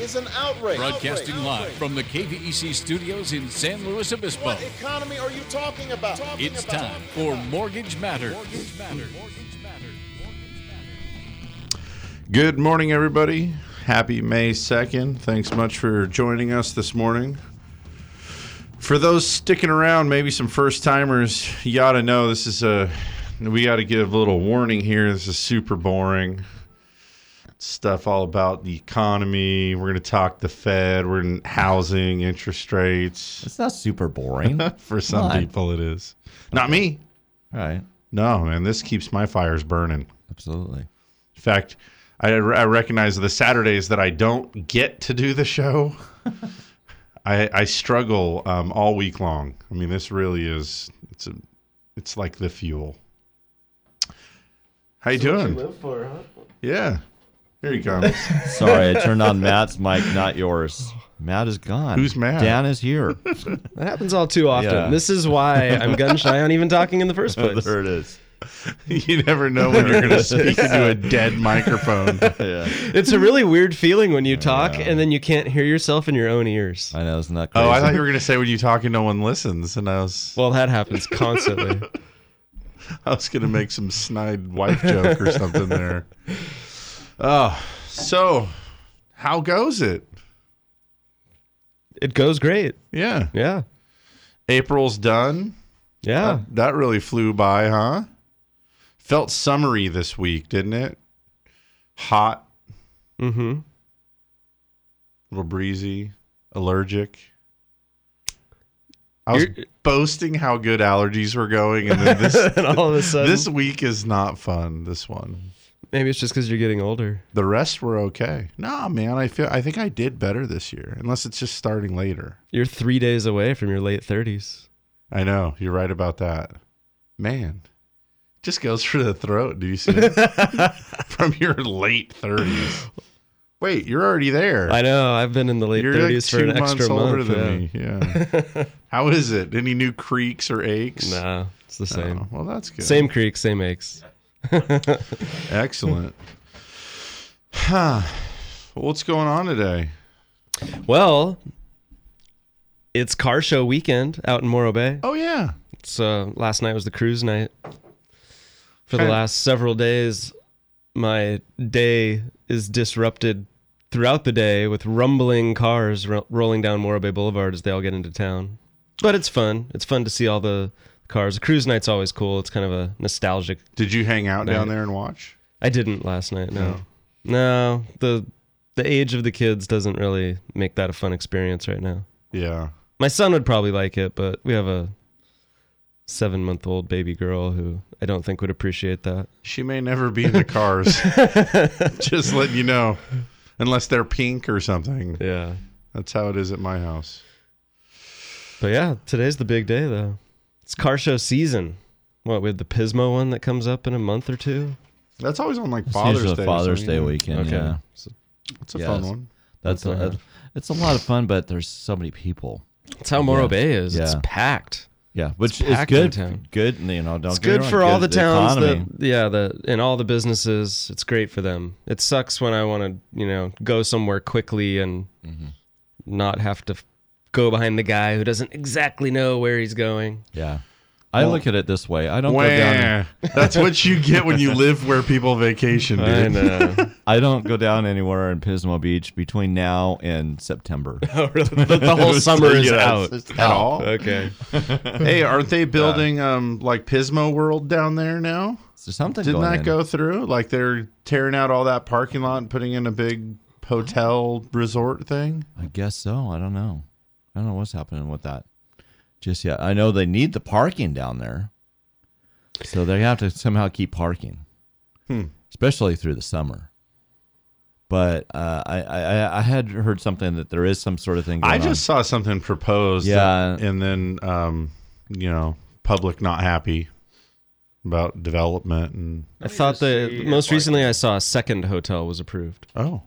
is an outrage. broadcasting Outrage. live Outrage. from the KVEC studios in San Luis Obispo. What economy are you talking about? Talking It's about- time for Mortgage Matters. Good morning, everybody. Happy May 2nd. Thanks much for joining us this morning. For those sticking around, maybe some first timers, you ought to know this is a. We got to give a little warning here. This is super boring stuff, all about the economy. We're going to talk the Fed. We're in housing, interest rates. It's not super boring. For some Come on. people, it is. Not me. right. No, man. This keeps my fires burning. Absolutely. In fact, I, I recognize the Saturdays that I don't get to do the show. I, I struggle um, all week long. I mean, this really is it's a it's like the fuel. How you doing? Yeah, here he comes. Sorry, I turned on Matt's mic, not yours. Matt is gone. Who's Matt? Dan is here. That happens all too often. Yeah. This is why I'm gun shy on even talking in the first place. there it is. you never know when you're going to speak into a dead microphone. Yeah. It's a really weird feeling when you talk and then you can't hear yourself in your own ears. I know, isn't that crazy? Oh, I thought you were going to say when you talk and no one listens, and I was Well, that happens constantly. I was gonna make some snide wife joke or something there. Oh, so how goes it? it goes great. Yeah, Yeah. April's done. Yeah. That, that really flew by, huh? Felt summery this week, didn't it? Hot, Mm-hmm. a little breezy, allergic. I was You're- boasting how good allergies were going, and then this and all of a sudden, this week is not fun. This one. Maybe it's just because you're getting older. The rest were okay. Nah, man, I feel I think I did better this year, unless it's just starting later. You're three days away from your late 30s. I know you're right about that. Man, just goes for the throat. Do you see? it? From your late thirties. Wait, you're already there. I know. I've been in the late you're like 30s for an extra older month. than yeah. me. Yeah. How is it? Any new creaks or aches? Nah, it's the same. Oh, well, that's good. Same creek, same aches. Excellent. Huh. What's going on today? Well, it's car show weekend out in Morro Bay. Oh yeah. It's uh, last night was the cruise night. For the last several days, my day is disrupted throughout the day with rumbling cars ro- rolling down Morro Bay Boulevard as they all get into town. But it's fun. It's fun to see all the cars. The cruise night's always cool. It's kind of a nostalgic. Did you hang out down there and watch? I didn't last night. No, no. The the age of the kids doesn't really make that a fun experience right now. Yeah. My son would probably like it, but we have a seven month old baby girl who I don't think would appreciate that. She may never be in the cars. Just letting you know. Unless they're pink or something. Yeah. That's how it is at my house. But yeah, today's the big day though. It's car show season. What, we have the Pismo one that comes up in a month or two? That's always on like It's Father's usually Day. Father's Day weekend. Okay. Yeah. It's a Yes. fun one. That's a, Okay. it's a lot of fun, but there's so many people. That's how Morro Yeah. Bay is. It's packed. Yeah, which It's is good. downtown. Good, you know. Don't It's get me good for all the towns economy. that yeah, the and all the businesses. It's great for them. It sucks when I want to, you know, go somewhere quickly and Mm-hmm. not have to f- go behind the guy who doesn't exactly know where he's going. Yeah. I look at it this way. I don't go down. That's what you get when you live where people vacation, dude. I know. I don't go down anywhere in Pismo Beach between now and September. Oh, really? the, the whole summer is Yeah, out. At all? Okay. Hey, aren't they building um like Pismo World down there now? Is there something Didn't going that in? go through? Like they're tearing out all that parking lot and putting in a big hotel resort thing? I guess so. I don't know. I don't know what's happening with that just yet. I know they need the parking down there, so they have to somehow keep parking, Hmm. especially through the summer. But uh, I, I I had heard something that there is some sort of thing. Going on. I just saw something proposed. Yeah. and then um, you know, public not happy. about development and I thought the most recently I saw a second hotel was approved. oh,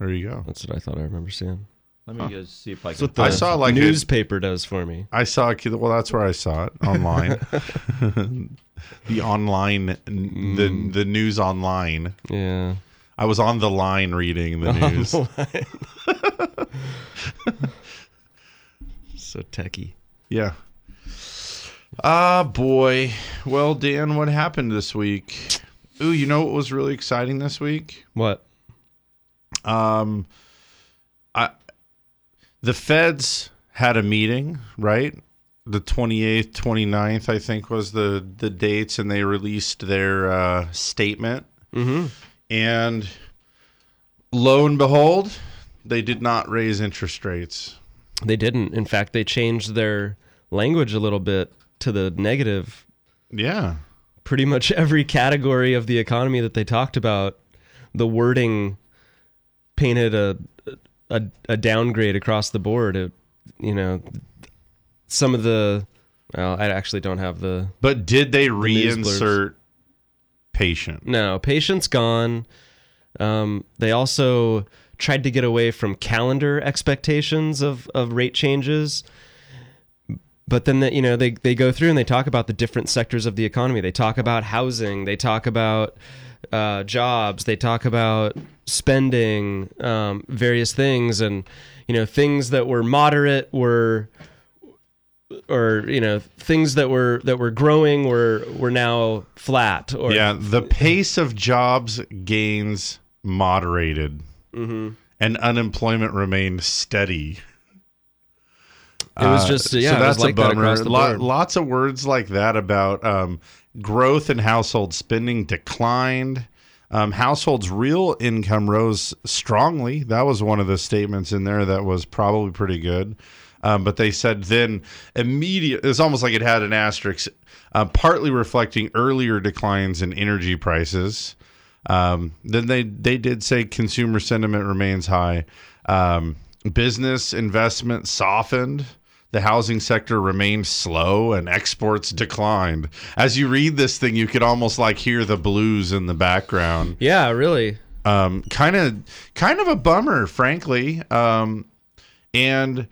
there you go. That's what I thought I remember seeing. Let me just see if I That's can. what the I saw, like, a- newspaper does for me. I saw it. Well, that's where I saw it online. the online, the the news online. Yeah. I was on the line reading the news. So techie. Yeah. Ah, boy. Well, Dan, what happened this week? Ooh, you know what was really exciting this week? What? Um, I the feds had a meeting, right? The 28th, 29th, I think was the the dates and they released their uh, statement. Mm-hmm. And lo and behold, they did not raise interest rates. They didn't. In fact, they changed their language a little bit to the negative. Yeah. Pretty much every category of the economy that they talked about, the wording painted a a, a downgrade across the board. It, you know, some of the. Well, I actually don't have the. But did they blurbs. reinsert patient? No, patience gone. Um, they also tried to get away from calendar expectations of, of rate changes. But then, the, you know, they, they go through and they talk about the different sectors of the economy. They talk about housing. They talk about uh, jobs. They talk about spending, um, various things, and you know, things that were moderate were, or you know, things that were that were growing were were now flat. Or yeah, the pace of jobs gains moderated, Mm-hmm. and unemployment remained steady. It was Uh, just yeah, so that's like a bummer. Lo- lots of words like that about um, growth in household spending declined. Um, households' real income rose strongly. That was one of the statements in there that was probably pretty good. Um, but they said then immediate. It's almost like it had an asterisk, uh, partly reflecting earlier declines in energy prices. Um, then they they did say consumer sentiment remains high. Um, business investment softened. The housing sector remained slow and exports declined. As you read this thing, you could almost like hear the blues in the background. Yeah, really. Um, kind of, kind of a bummer, frankly. Um, and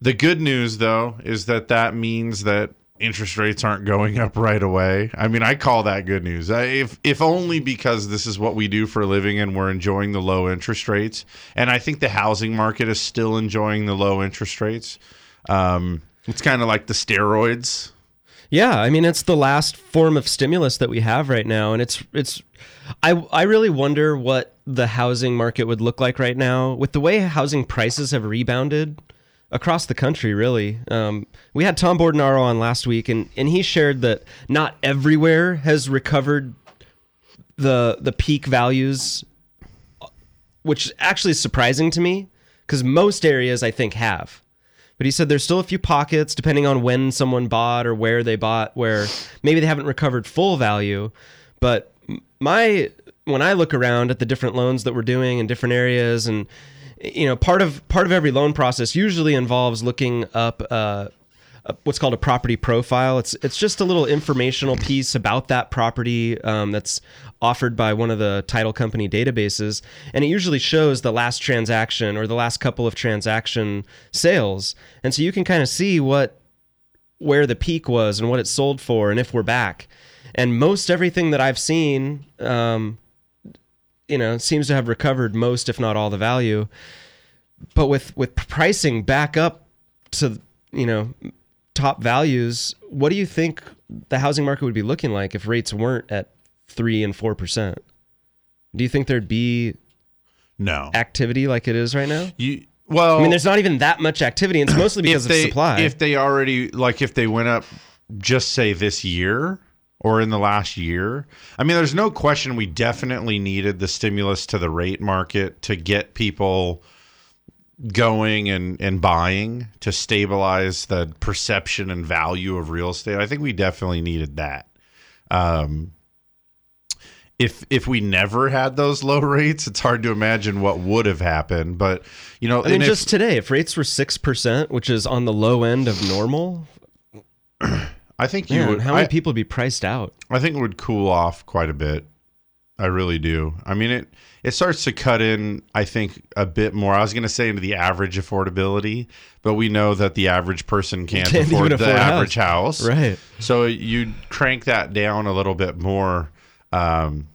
the good news, though, is that that means that interest rates aren't going up right away. I mean, I call that good news. I- If if only because this is what we do for a living and we're enjoying the low interest rates. And I think the housing market is still enjoying the low interest rates. Um, it's kind of like the steroids. Yeah, I mean it's the last form of stimulus that we have right now, and it's it's. I I really wonder what the housing market would look like right now with the way housing prices have rebounded across the country. Really, um, we had Tom Bordenaro on last week, and and he shared that not everywhere has recovered the the peak values, which actually is surprising to me because most areas I think have. But he said there's still a few pockets, depending on when someone bought or where they bought, where maybe they haven't recovered full value. But my when I look around at the different loans that we're doing in different areas, and you know, part of part of every loan process usually involves looking up uh, what's called a property profile. It's it's just a little informational piece about that property um, that's offered by one of the title company databases, and it usually shows the last transaction or the last couple of transaction sales, and so you can kind of see what where the peak was and what it sold for, and if we're back. And most everything that I've seen, um, you know, seems to have recovered most, if not all, the value. But with with pricing back up to you know top values, what do you think the housing market would be looking like if rates weren't at three and four percent? Do you think there'd be No, activity like it is right now? you well. I mean, there's not even that much activity, and it's mostly because if of they, supply. If they already like if they went up just say this year or in the last year. I mean, there's no question we definitely needed the stimulus to the rate market to get people going and, and buying to stabilize the perception and value of real estate. I think we definitely needed that. Um, if if we never had those low rates, it's hard to imagine what would have happened. But you know, I mean, and if- just today, if rates were six percent, which is on the low end of normal, I think you Man, would. how many I, people would be priced out? I think it would cool off quite a bit. I really do. I mean, it it starts to cut in. I think a bit more. I was going to say into the average affordability, but we know that the average person can't, Can't afford the afford a house. average house. Right. So you crank that down a little bit more. Um,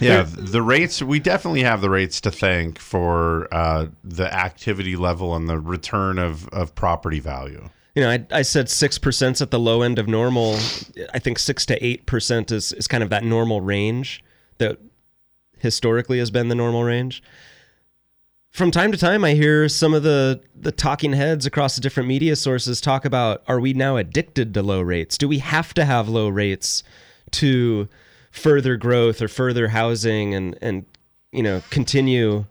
yeah, the rates. We definitely have the rates to thank for uh, the activity level and the return of of property value. You know, I, I said six percent at the low end of normal. I think six to eight percent is is kind of that normal range that historically has been the normal range. From time to time, I hear some of the the talking heads across the different media sources talk about: Are we now addicted to low rates? Do we have to have low rates to further growth or further housing and and you know continue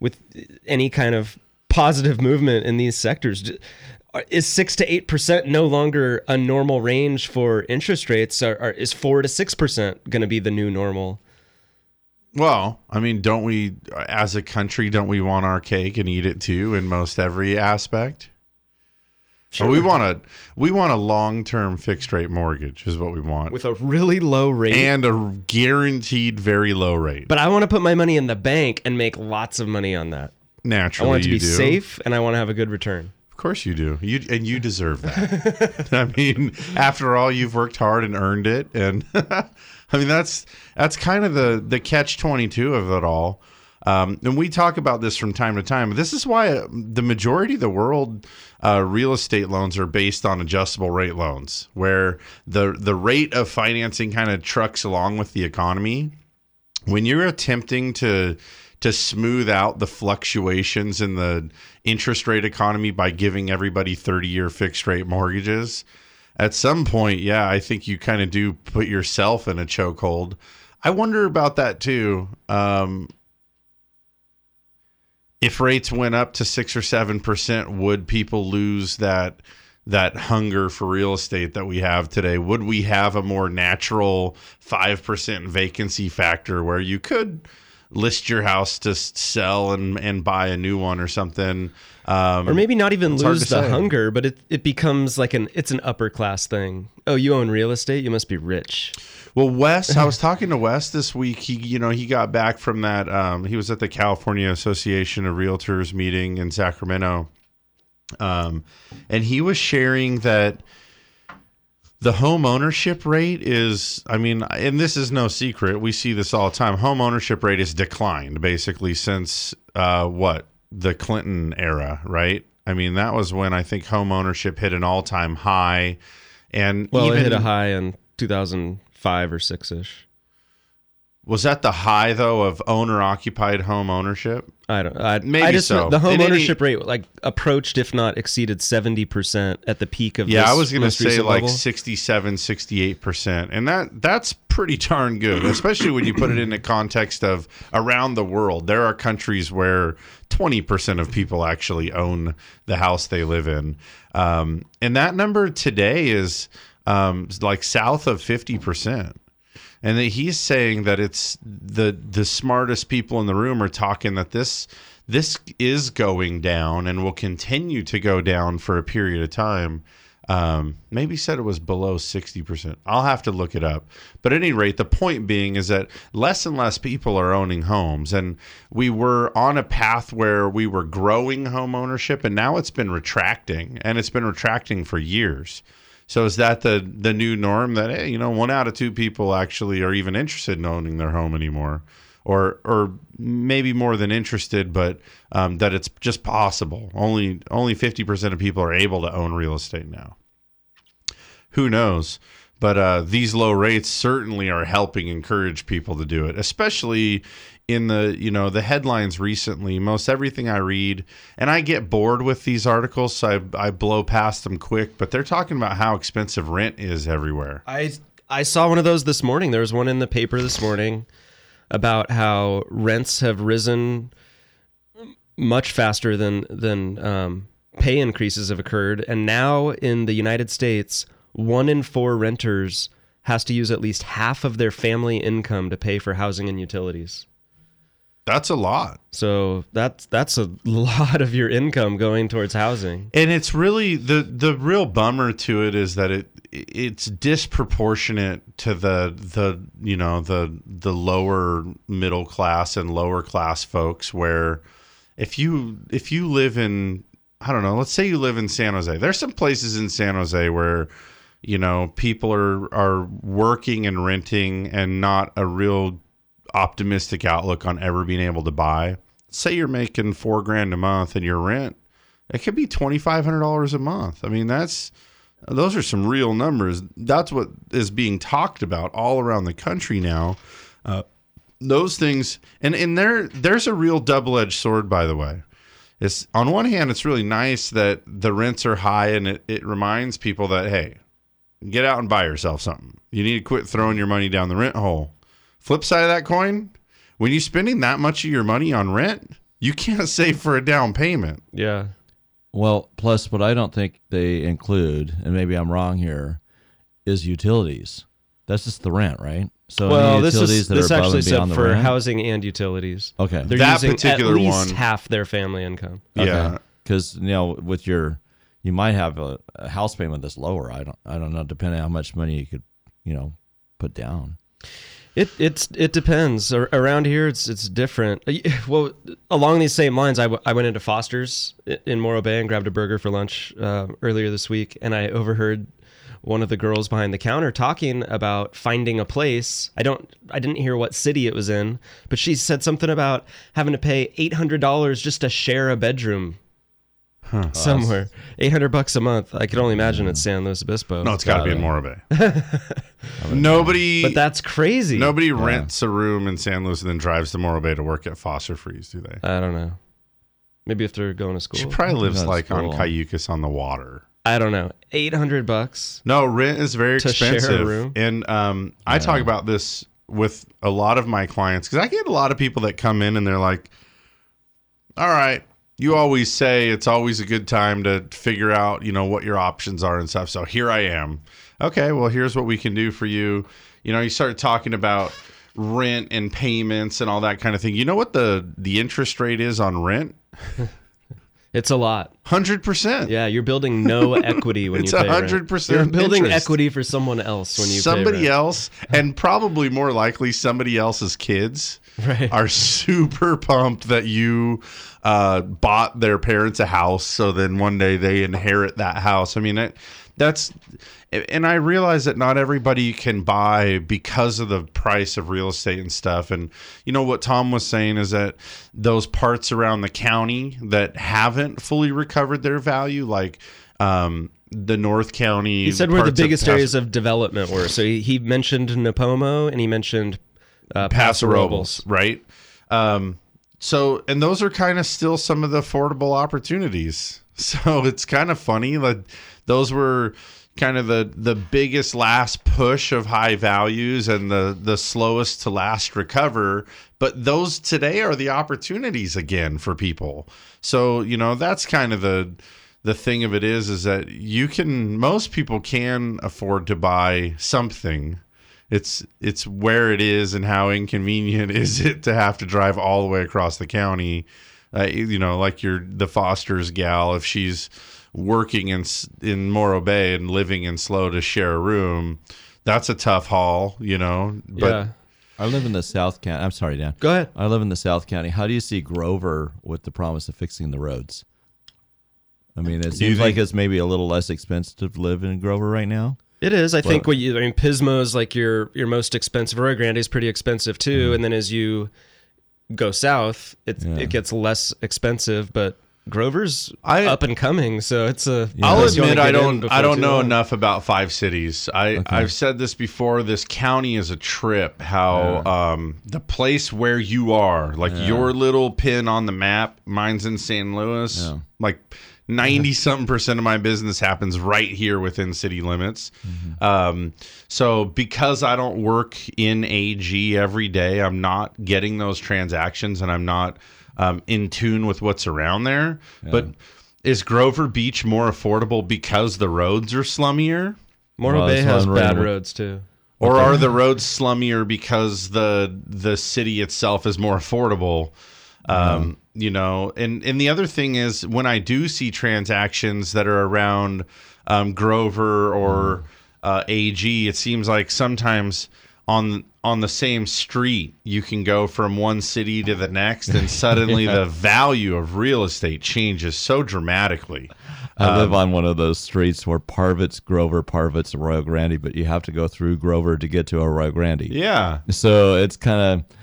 with any kind of positive movement in these sectors. Is six to eight percent no longer a normal range for interest rates? Or, or is four to six percent going to be the new normal? Well, I mean, don't we, uh, as a country, don't we want our cake and eat it too in most every aspect? Or we want a we want a long term fixed rate mortgage is what we want, With a really low rate, and a guaranteed very low rate. but I want to put my money in the bank and make lots of money on that. Naturally, I want it to be do. safe and I want to have a good return. Of course, you do. You and you deserve that. I mean, after all, you've worked hard and earned it, and I mean that's that's kind of the the catch twenty two of it all. Um, and we talk about this from time to time. This is why uh, the majority of the world uh, real estate loans are based on adjustable rate loans, where the the rate of financing kind of trucks along with the economy. When you're attempting to to smooth out the fluctuations in the interest rate economy by giving everybody 30 year fixed rate mortgages, at some point, yeah, I think you kind of do put yourself in a chokehold. I wonder about that too. Um, if rates went up to six or seven percent, would people lose that that hunger for real estate that we have today? Would we have a more natural five percent vacancy factor where you could list your house to sell and and buy a new one or something? Um, Or maybe not even lose the say. hunger, but it, it becomes like an it's an upper class thing. Oh, you own real estate, you must be rich. Well, Wes, I was talking to Wes this week. He, you know, he got back from that. Um, he was at the California Association of Realtors meeting in Sacramento, um, and he was sharing that the home ownership rate is. I mean, and this is no secret. We see this all the time. Home ownership rate has declined basically since uh, what the Clinton era, right? I mean, that was when I think home ownership hit an all-time high, and Well, even, it hit a high in 2005 or 6 ish. Was that the high though of owner occupied home ownership? I don't. I, Maybe I just so. the home In any- ownership rate like approached, if not exceeded, seventy percent at the peak of. Yeah, this I was going to say like level. 67, 68%. And that that's pretty darn good, especially when you put it in the context of around the world. There are countries where 20% of people actually own the house they live in. Um, and that number today is um, like south of 50%. and he's saying that it's the the smartest people in the room are talking that this this is going down and will continue to go down for a period of time. Um, maybe said it was below 60%. I'll have to look it up. But at any rate, the point being is that less and less people are owning homes. And we were on a path where we were growing home ownership, and now it's been retracting, and it's been retracting for years. So is that the the new norm that hey, you know, one out of two people actually are even interested in owning their home anymore, or or maybe more than interested, but um, that it's just possible. Only only fifty percent of people are able to own real estate now. Who knows? But uh, these low rates certainly are helping encourage people to do it, especially in the you know the headlines recently. Most everything I read, and I get bored with these articles, so I, I blow past them quick. But they're talking about how expensive rent is everywhere. I I saw one of those this morning. There was one in the paper this morning about how rents have risen much faster than than um, pay increases have occurred, and now in the United States, one in four renters has to use at least half of their family income to pay for housing and utilities. That's a lot. So that's that's a lot of your income going towards housing. And it's really the the real bummer to it is that it it's disproportionate to the the you know the the lower middle class and lower class folks where if you if you live in I don't know, let's say you live in San Jose. There's some places in San Jose where you know people are are working and renting and not a real optimistic outlook on ever being able to buy. Say you're making 4 grand a month and your rent it could be $2500 a month. I mean, that's those are some real numbers. That's what is being talked about all around the country now. Uh, those things, and and there there's a real double edged sword, by the way. It's on one hand, it's really nice that the rents are high, and it, it reminds people that hey, get out and buy yourself something. You need to quit throwing your money down the rent hole. Flip side of that coin, when you're spending that much of your money on rent, you can't save for a down payment. Yeah. Well, plus what I don't think they include, and maybe I'm wrong here, is utilities. That's just the rent, right? So Well, this utilities is that this are above actually said beyond the for rent? housing and utilities. Okay. They're That using particular at least one- half their family income. Yeah. because you know with your you might have a, a house payment that's lower. I don't I don't know depending on how much money you could you know put down. It it's it depends. Around here, it's it's different. Uh, Well, along these same lines, I, w- I went into Foster's in Morro Bay and grabbed a burger for lunch uh, earlier this week, and I overheard one of the girls behind the counter talking about finding a place. I don't I didn't hear what city it was in, but she said something about having to pay eight hundred dollars just to share a bedroom. Somewhere, eight hundred bucks a month. I can only imagine it's San Luis Obispo. No, it's got to be in Morro Bay. Nobody, but that's crazy. nobody rents a room in San Luis and then drives to Morro Bay to work at Foster Freeze, do they? I don't know. Maybe if they're going to school. She probably lives That's like on cool. Cayucos on the water. I don't know. Eight hundred bucks. No, rent is very To share a expensive. room? And um, I talk about this with a lot of my clients because I get a lot of people that come in and they're like, all right, you always say it's always a good time to figure out, you know, what your options are and stuff. So here I am. Okay, well, here's what we can do for you. You know, you start talking about rent and payments and all that kind of thing. You know what the the interest rate is on rent? It's a lot. Hundred percent. Yeah, you're building no equity when It's you pay rent. 100% You're building interest. equity for someone else when you somebody pay rent. else and probably more likely somebody else's kids Right. are super pumped that you uh, bought their parents a house so then one day they inherit that house i mean it, that's and i realize that not everybody can buy because of the price of real estate and stuff and you know what tom was saying is that those parts around the county that haven't fully recovered their value like um, the north county He said where the parts of biggest Pas- areas of development were. So he, he mentioned Nipomo and he mentioned uh, Paso Paso Robles. Robles, right? Um, so, and those are kind of still some of the affordable opportunities. So it's kind of funny that those were kind of the the biggest last push of high values and the the slowest to last recover. But those today are the opportunities again for people. So you know that's kind of the the thing of it is is that you can most people can afford to buy something it's it's where it is and how inconvenient is it to have to drive all the way across the county uh, you know like your the foster's gal if she's working in S- in morro bay and living in SLO to share a room that's a tough haul you know but yeah. I live in the South County. I'm sorry, Dan. Go ahead. I live in the South County. How do you see Grover with the promise of fixing the roads? I mean, it seems like it's maybe a little less expensive to live in Grover right now. It is. I think what you. I mean, Pismo is like your your most expensive. Arroyo Grande is pretty expensive too. And then as you go south, it it gets less expensive. But Grover's I- up and coming, so it's a. I'll place you wanna admit I don't I don't know long. enough about five cities. I I've said this before. This county is a trip. How um the place where you are, like your little pin on the map. Mine's in San Luis. Yeah. Like ninety something percent of my business happens right here within city limits. Mm-hmm. Um, so because I don't work in AG every day, I'm not getting those transactions, and I'm not um, in tune with what's around there. But is Grover Beach more affordable because the roads are slummier? Morro Well, Bay has bad reading. roads too. Or are the roads slummier because the the city itself is more affordable? Um, you know, and and the other thing is when I do see transactions that are around um, Grover or uh, AG, it seems like sometimes on on the same street you can go from one city to the next, and suddenly the value of real estate changes so dramatically. I live on one of those streets where Parvit's Grover, Parvit's Arroyo Grande, but you have to go through Grover to get to a Arroyo Grande. Yeah, So it's kind of,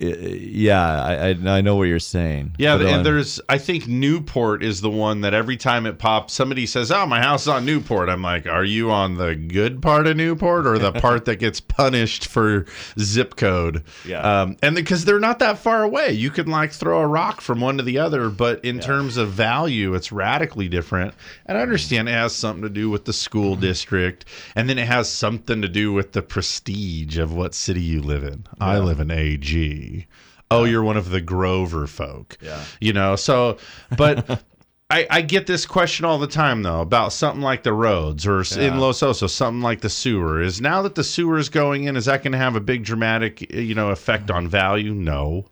yeah, I, I I know what you're saying. Yeah, But, and there's I think Newport is the one that every time it pops, somebody says, "Oh, my house is on Newport." I'm like, "Are you on the good part of Newport or the part that gets punished for zip code?" Yeah. um, and because they're not that far away, you can like throw a rock from one to the other, but in terms of value, it's radically different. And I understand it has something to do with the school Mm-hmm. district, and then it has something to do with the prestige of what city you live in. I live in AG. Oh, you're one of the Grover folk. Yeah. You know, so, but I, I get this question all the time, though, about something like the roads or s in Los Osos, something like the sewer. Is now that the sewer is going in, is that going to have a big dramatic, eh, you know, effect on value? No.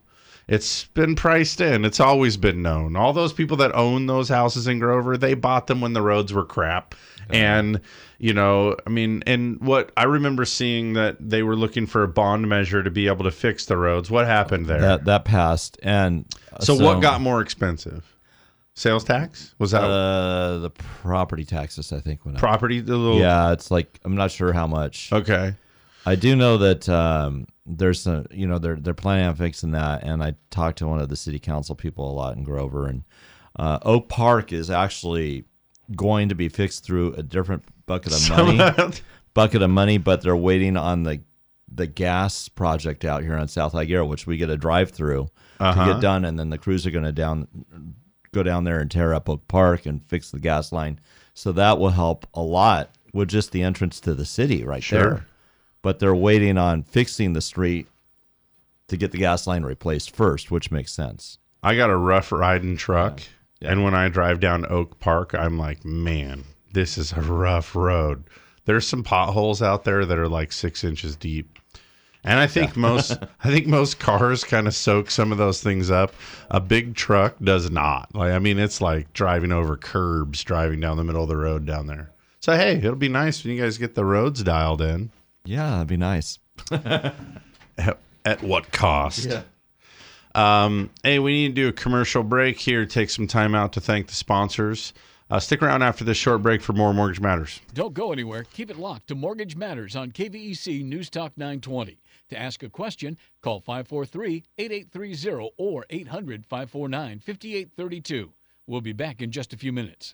It's been priced in. It's always been known. All those people that own those houses in Grover, they bought them when the roads were crap. And, you know, I mean, and what I remember seeing that they were looking for a bond measure to be able to fix the roads. What happened there? that that passed, and uh, so, what got more expensive? Sales tax? Was that uh, the property taxes? I think when property? The little Yeah, it's like I'm not sure how much. Okay. I do know that um, there's a you know they're they're planning on fixing that, and I talked to one of the city council people a lot in Grover, and uh, Oak Park is actually going to be fixed through a different bucket of money, bucket of money, but they're waiting on the the gas project out here on South Higuera, which we get a drive through to get done, and then the crews are going to down go down there and tear up Oak Park and fix the gas line, so that will help a lot with just the entrance to the city right there. Sure. But they're waiting on fixing the street to get the gas line replaced first, which makes sense. I got a rough riding truck, Yeah. and when I drive down Oak Park, I'm like, man, this is a rough road. There's some potholes out there that are like six inches deep, and I think most, I think most cars kind of soak some of those things up. A big truck does not. Like, I mean, it's like driving over curbs, driving down the middle of the road down there. So hey, it'll be nice when you guys get the roads dialed in. Yeah, that'd be nice. At, at what cost? Yeah. Um, hey, we need to do a commercial break here. Take some time out to thank the sponsors. Uh, stick around after this short break for more Mortgage Matters. Don't go anywhere. Keep it locked to Mortgage Matters on KVEC News Talk 920. To ask a question, call 543 8830 or 800 549 5832. We'll be back in just a few minutes.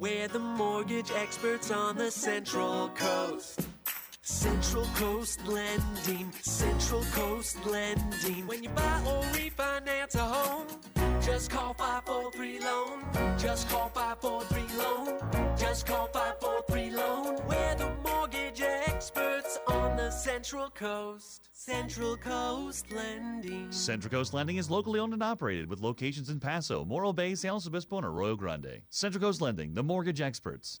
We're the mortgage experts on the Central Coast. Central Coast Lending, Central Coast Lending. When you buy or refinance a home, just call 543 Loan. Just call 543 Loan. Just call 543 Loan. We're the on the Central Coast. Central Coast Lending. Central Coast Lending is locally owned and operated with locations in Paso, Morro Bay, San Luis Obispo, and Arroyo Grande. Central Coast Lending, the mortgage experts.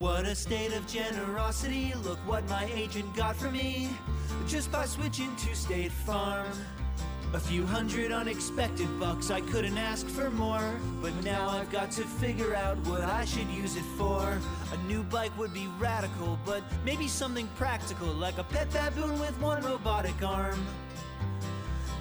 What a state of generosity. Look what my agent got for me just by switching to State Farm. A few hundred unexpected bucks, I couldn't ask for more. But now I've got to figure out what I should use it for. A new bike would be radical, but maybe something practical, like a pet baboon with one robotic arm.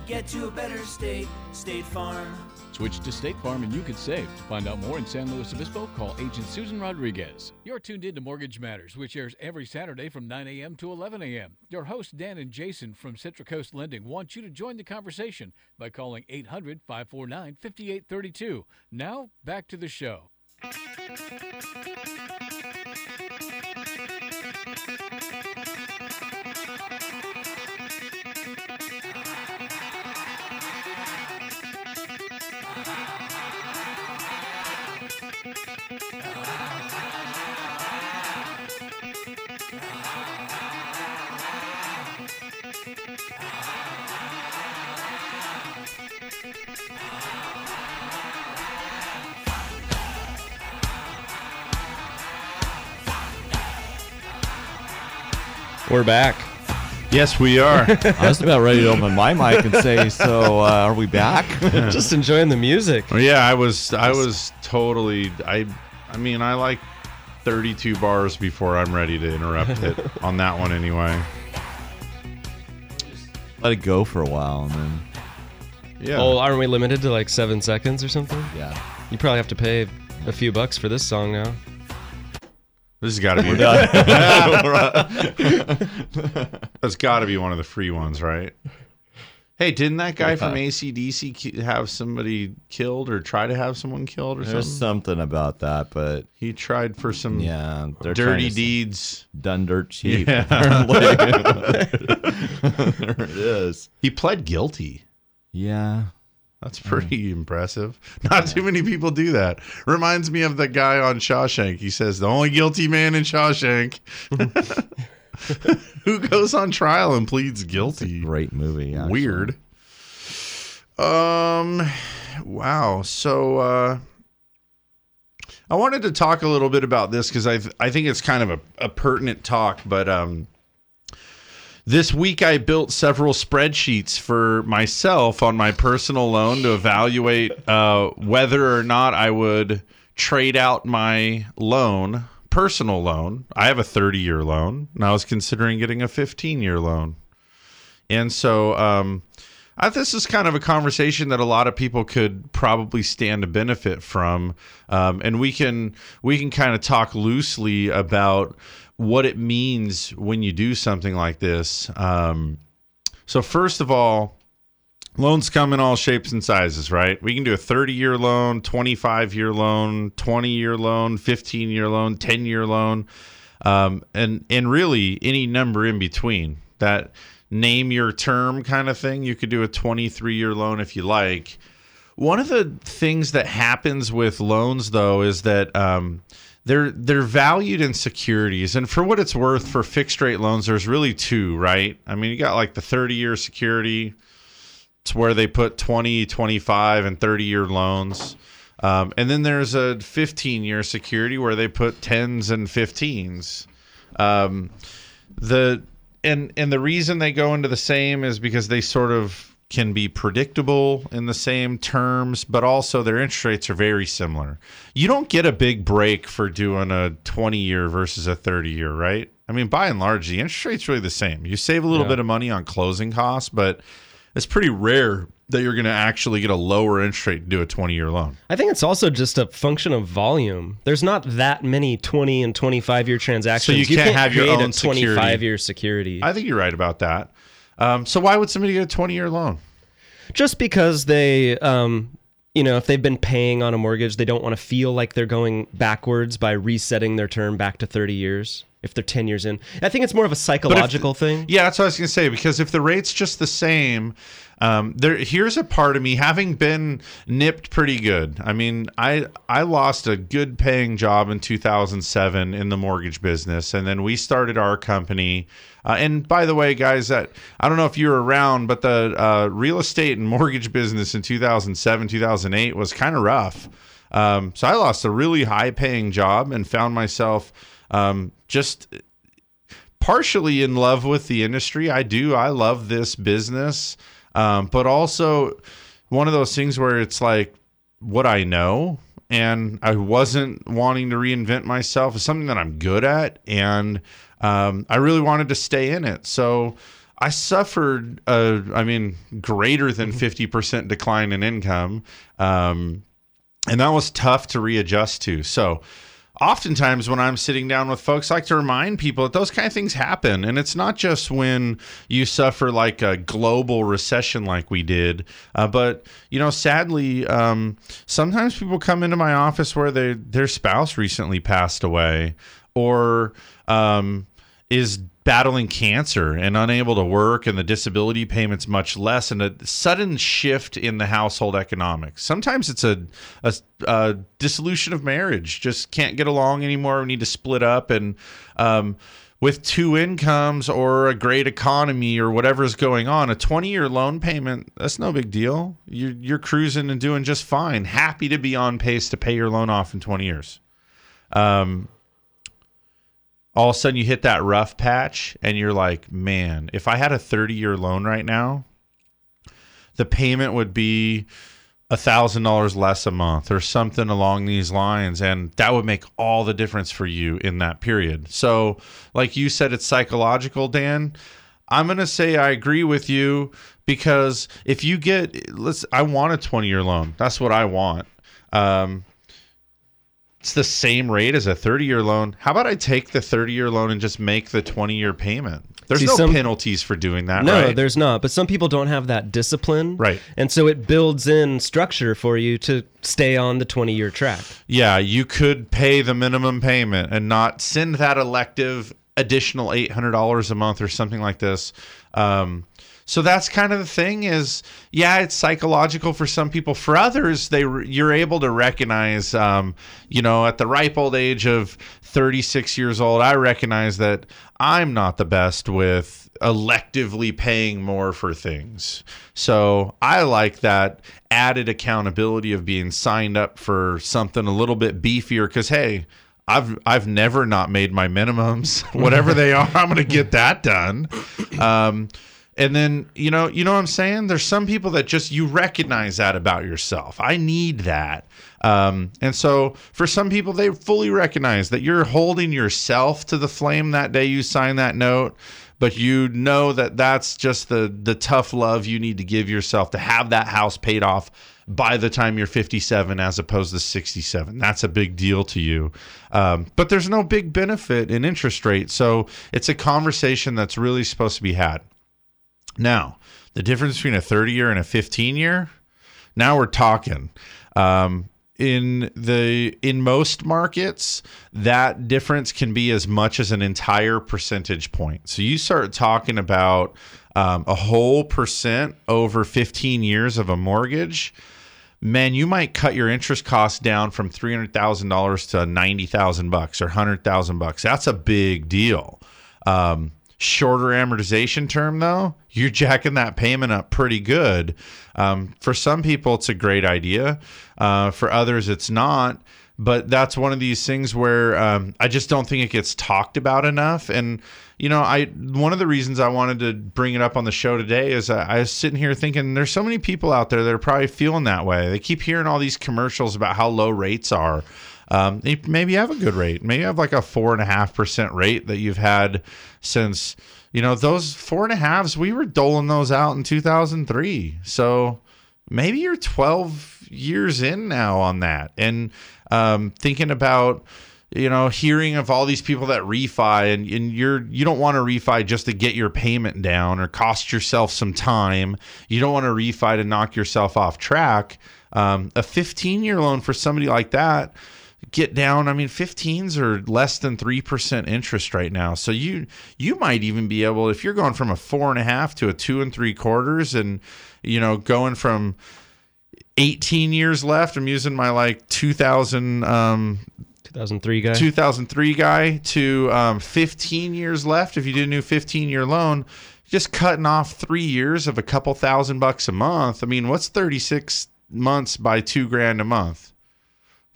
Get to a better state, State Farm. Switch to State Farm and you could save. To find out more in San Luis Obispo, call Agent Susan Rodriguez. You're tuned in to Mortgage Matters, which airs every Saturday from 9 a.m. to 11 a.m. Your hosts, Dan and Jason from Central Coast Lending, want you to join the conversation by calling 800 549 5832. Now, back to the show. We're back. Yes, we are. I was about ready to open my mic and say, "So, uh, are we back?" Just enjoying the music. Well, yeah, I was. I was totally. I. I mean, I like 32 bars before I'm ready to interrupt it on that one anyway. Let it go for a while, and then Yeah. Oh, aren't we limited to like seven seconds or something? yeah. You probably have to pay a few bucks for this song now. This has got to be. We're done. That's got to be one of the free ones, right? Hey, didn't that guy from Yeah. ACDC have somebody killed or try to have someone killed or something? There's something? something about that, but He tried for some yeah, dirty deeds. done dirt cheap. Yeah. there it is. He pled guilty. Yeah. That's pretty impressive. Not too many people do that. Reminds me of the guy on Shawshank. He says the only guilty man in Shawshank who goes on trial and pleads guilty. Great movie. actually. Weird. Um wow. So uh I wanted to talk a little bit about this because I I think it's kind of a, a pertinent talk, but um this week I built several spreadsheets for myself on my personal loan to evaluate uh, whether or not I would trade out my loan, personal loan. I have a 30 year loan, and I was considering getting a 15 year loan. And so um, I, this is kind of a conversation that a lot of people could probably stand to benefit from, um, and we can we can kind of talk loosely about what it means when you do something like this. Um, so first of all, loans come in all shapes and sizes, right? We can do a 30 year loan, 25 year loan, 20 year loan, 15 year loan, 10 year loan, um, and and really any number in between. That name your term kind of thing. You could do a 23 year loan if you like. One of the things that happens with loans, though, is that um, they're they're valued in securities, and for what it's worth, for fixed rate loans, there's really two, right? I mean, you got like the 30 year security. It's where they put 20, 25, and 30 year loans. Um, and then there's a 15 year security where they put 10s and 15s. Um, the and and the reason they go into the same is because they sort of can be predictable in the same terms, but also their interest rates are very similar. You don't get a big break for doing a 20 year versus a 30 year, right? I mean, by and large, the interest rate's really the same. You save a little Yeah. bit of money on closing costs, but it's pretty rare that you're going to actually get a lower interest rate to do a 20 year loan. I think it's also just a function of volume. There's not that many 20 and 25 year transactions. So you can't have your own 25 year security. I think you're right about that. Um, so why would somebody get a 20 year loan? just because they um you know if they've been paying on a mortgage they don't want to feel like they're going backwards by resetting their term back to 30 years if they're 10 years in i think it's more of a psychological thing Yeah, that's what I was going to say. Because if the rate's just the same, um, there here's a part of me having been nipped pretty good. I mean, I I lost a good paying job in 2007 in the mortgage business, and then we started our company. Uh, and by the way, guys, that I don't know if you were around, but the uh, real estate and mortgage business in 2007 2008 was kind of rough. Um, so I lost a really high paying job and found myself um, just partially in love with the industry. I do. I love this business. Um, but also one of those things where it's like what I know and I wasn't wanting to reinvent myself is something that I'm good at and um, I really wanted to stay in it. So I suffered, a, I mean, greater than 50% decline in income. Um, and that was tough to readjust to. So, oftentimes when I'm sitting down with folks, I like to remind people that those kind of things happen. And it's not just when you suffer like a global recession like we did, uh, but, you know, sadly, um, sometimes people come into my office where they, their spouse recently passed away or um, is battling cancer and unable to work and the disability payments much less and a sudden shift in the household economics. Sometimes it's a, a, a dissolution of marriage. Just can't get along anymore. We need to split up and um, with two incomes or a great economy or whatever's going on a 20 year loan payment that's no big deal. You're, you're cruising and doing just fine. Happy to be on pace to pay your loan off in 20 years. Um, all of a sudden you hit that rough patch and you're like, man, if I had a 30 year loan right now, the payment would be a thousand dollars less a month or something along these lines. And that would make all the difference for you in that period. So like you said it's psychological dan. I'm going to say i agree with you because if you get let's i want a 20 year loan. That's what i want. Um, it's the same rate as a 30 year loan. How about I take the 30 year loan and just make the 20 year payment? There's See, no some- penalties for doing that, No, right? there's not. But some people don't have that discipline. Right. And so it builds in structure for you to stay on the 20 year track. Yeah, you could pay the minimum payment and not send that elective additional $800 a month or something like this. Um, so that's kind of the thing is yeah it's psychological for some people for others they you're able to recognize um, you know at the ripe old age of 36 years old i recognize that i'm not the best with electively paying more for things so i like that added accountability of being signed up for something a little bit beefier because hey I've I've never not made my minimums, whatever they are. I'm going to get that done. Um, and then you know you know what I'm saying. There's some people that just you recognize that about yourself. I need that. Um, and so for some people, they fully recognize that you're holding yourself to the flame that day you sign that note. But you know that that's just the the tough love you need to give yourself to have that house paid off by the time you're 57 as opposed to 67. That's a big deal to you. Um, but there's no big benefit in interest rate. So it's a conversation that's really supposed to be had. Now, the difference between a 30 year and a 15 year, now we're talking. Um, in the in most markets that difference can be as much as an entire percentage point so you start talking about um, a whole percent over 15 years of a mortgage man, you might cut your interest costs down from three hundred thousand dollars to ninety thousand bucks or hundred thousand bucks. That's a big deal. Um, shorter amortization term, though, you're jacking that payment up pretty good. Um, for some people, it's a great idea. Uh, for others, it's not. But that's one of these things where um, I just don't think it gets talked about enough. And you know, I one of the reasons I wanted to bring it up on the show today is I, I was sitting here thinking there's so many people out there that are probably feeling that way. They keep hearing all these commercials about how low rates are. Um, maybe you have a good rate. Maybe you have like a four and a half percent rate that you've had since you know those four and a halves. We were doling those out in 2003. So maybe you're 12 years in now on that, and um, thinking about you know hearing of all these people that refi and, and you're you don't want to refi just to get your payment down or cost yourself some time you don't want to refi to knock yourself off track um, a 15 year loan for somebody like that get down i mean 15s are less than 3% interest right now. So you you might even be able if you're going from a four and a half to a two and three quarters and you know going from 18 years left i'm using my like 2000 um 2003 guy. 2003 guy to um, 15 years left. If you did a new 15 year loan just cutting off three years of a couple thousand bucks a month. I mean what's 36 months by two grand a month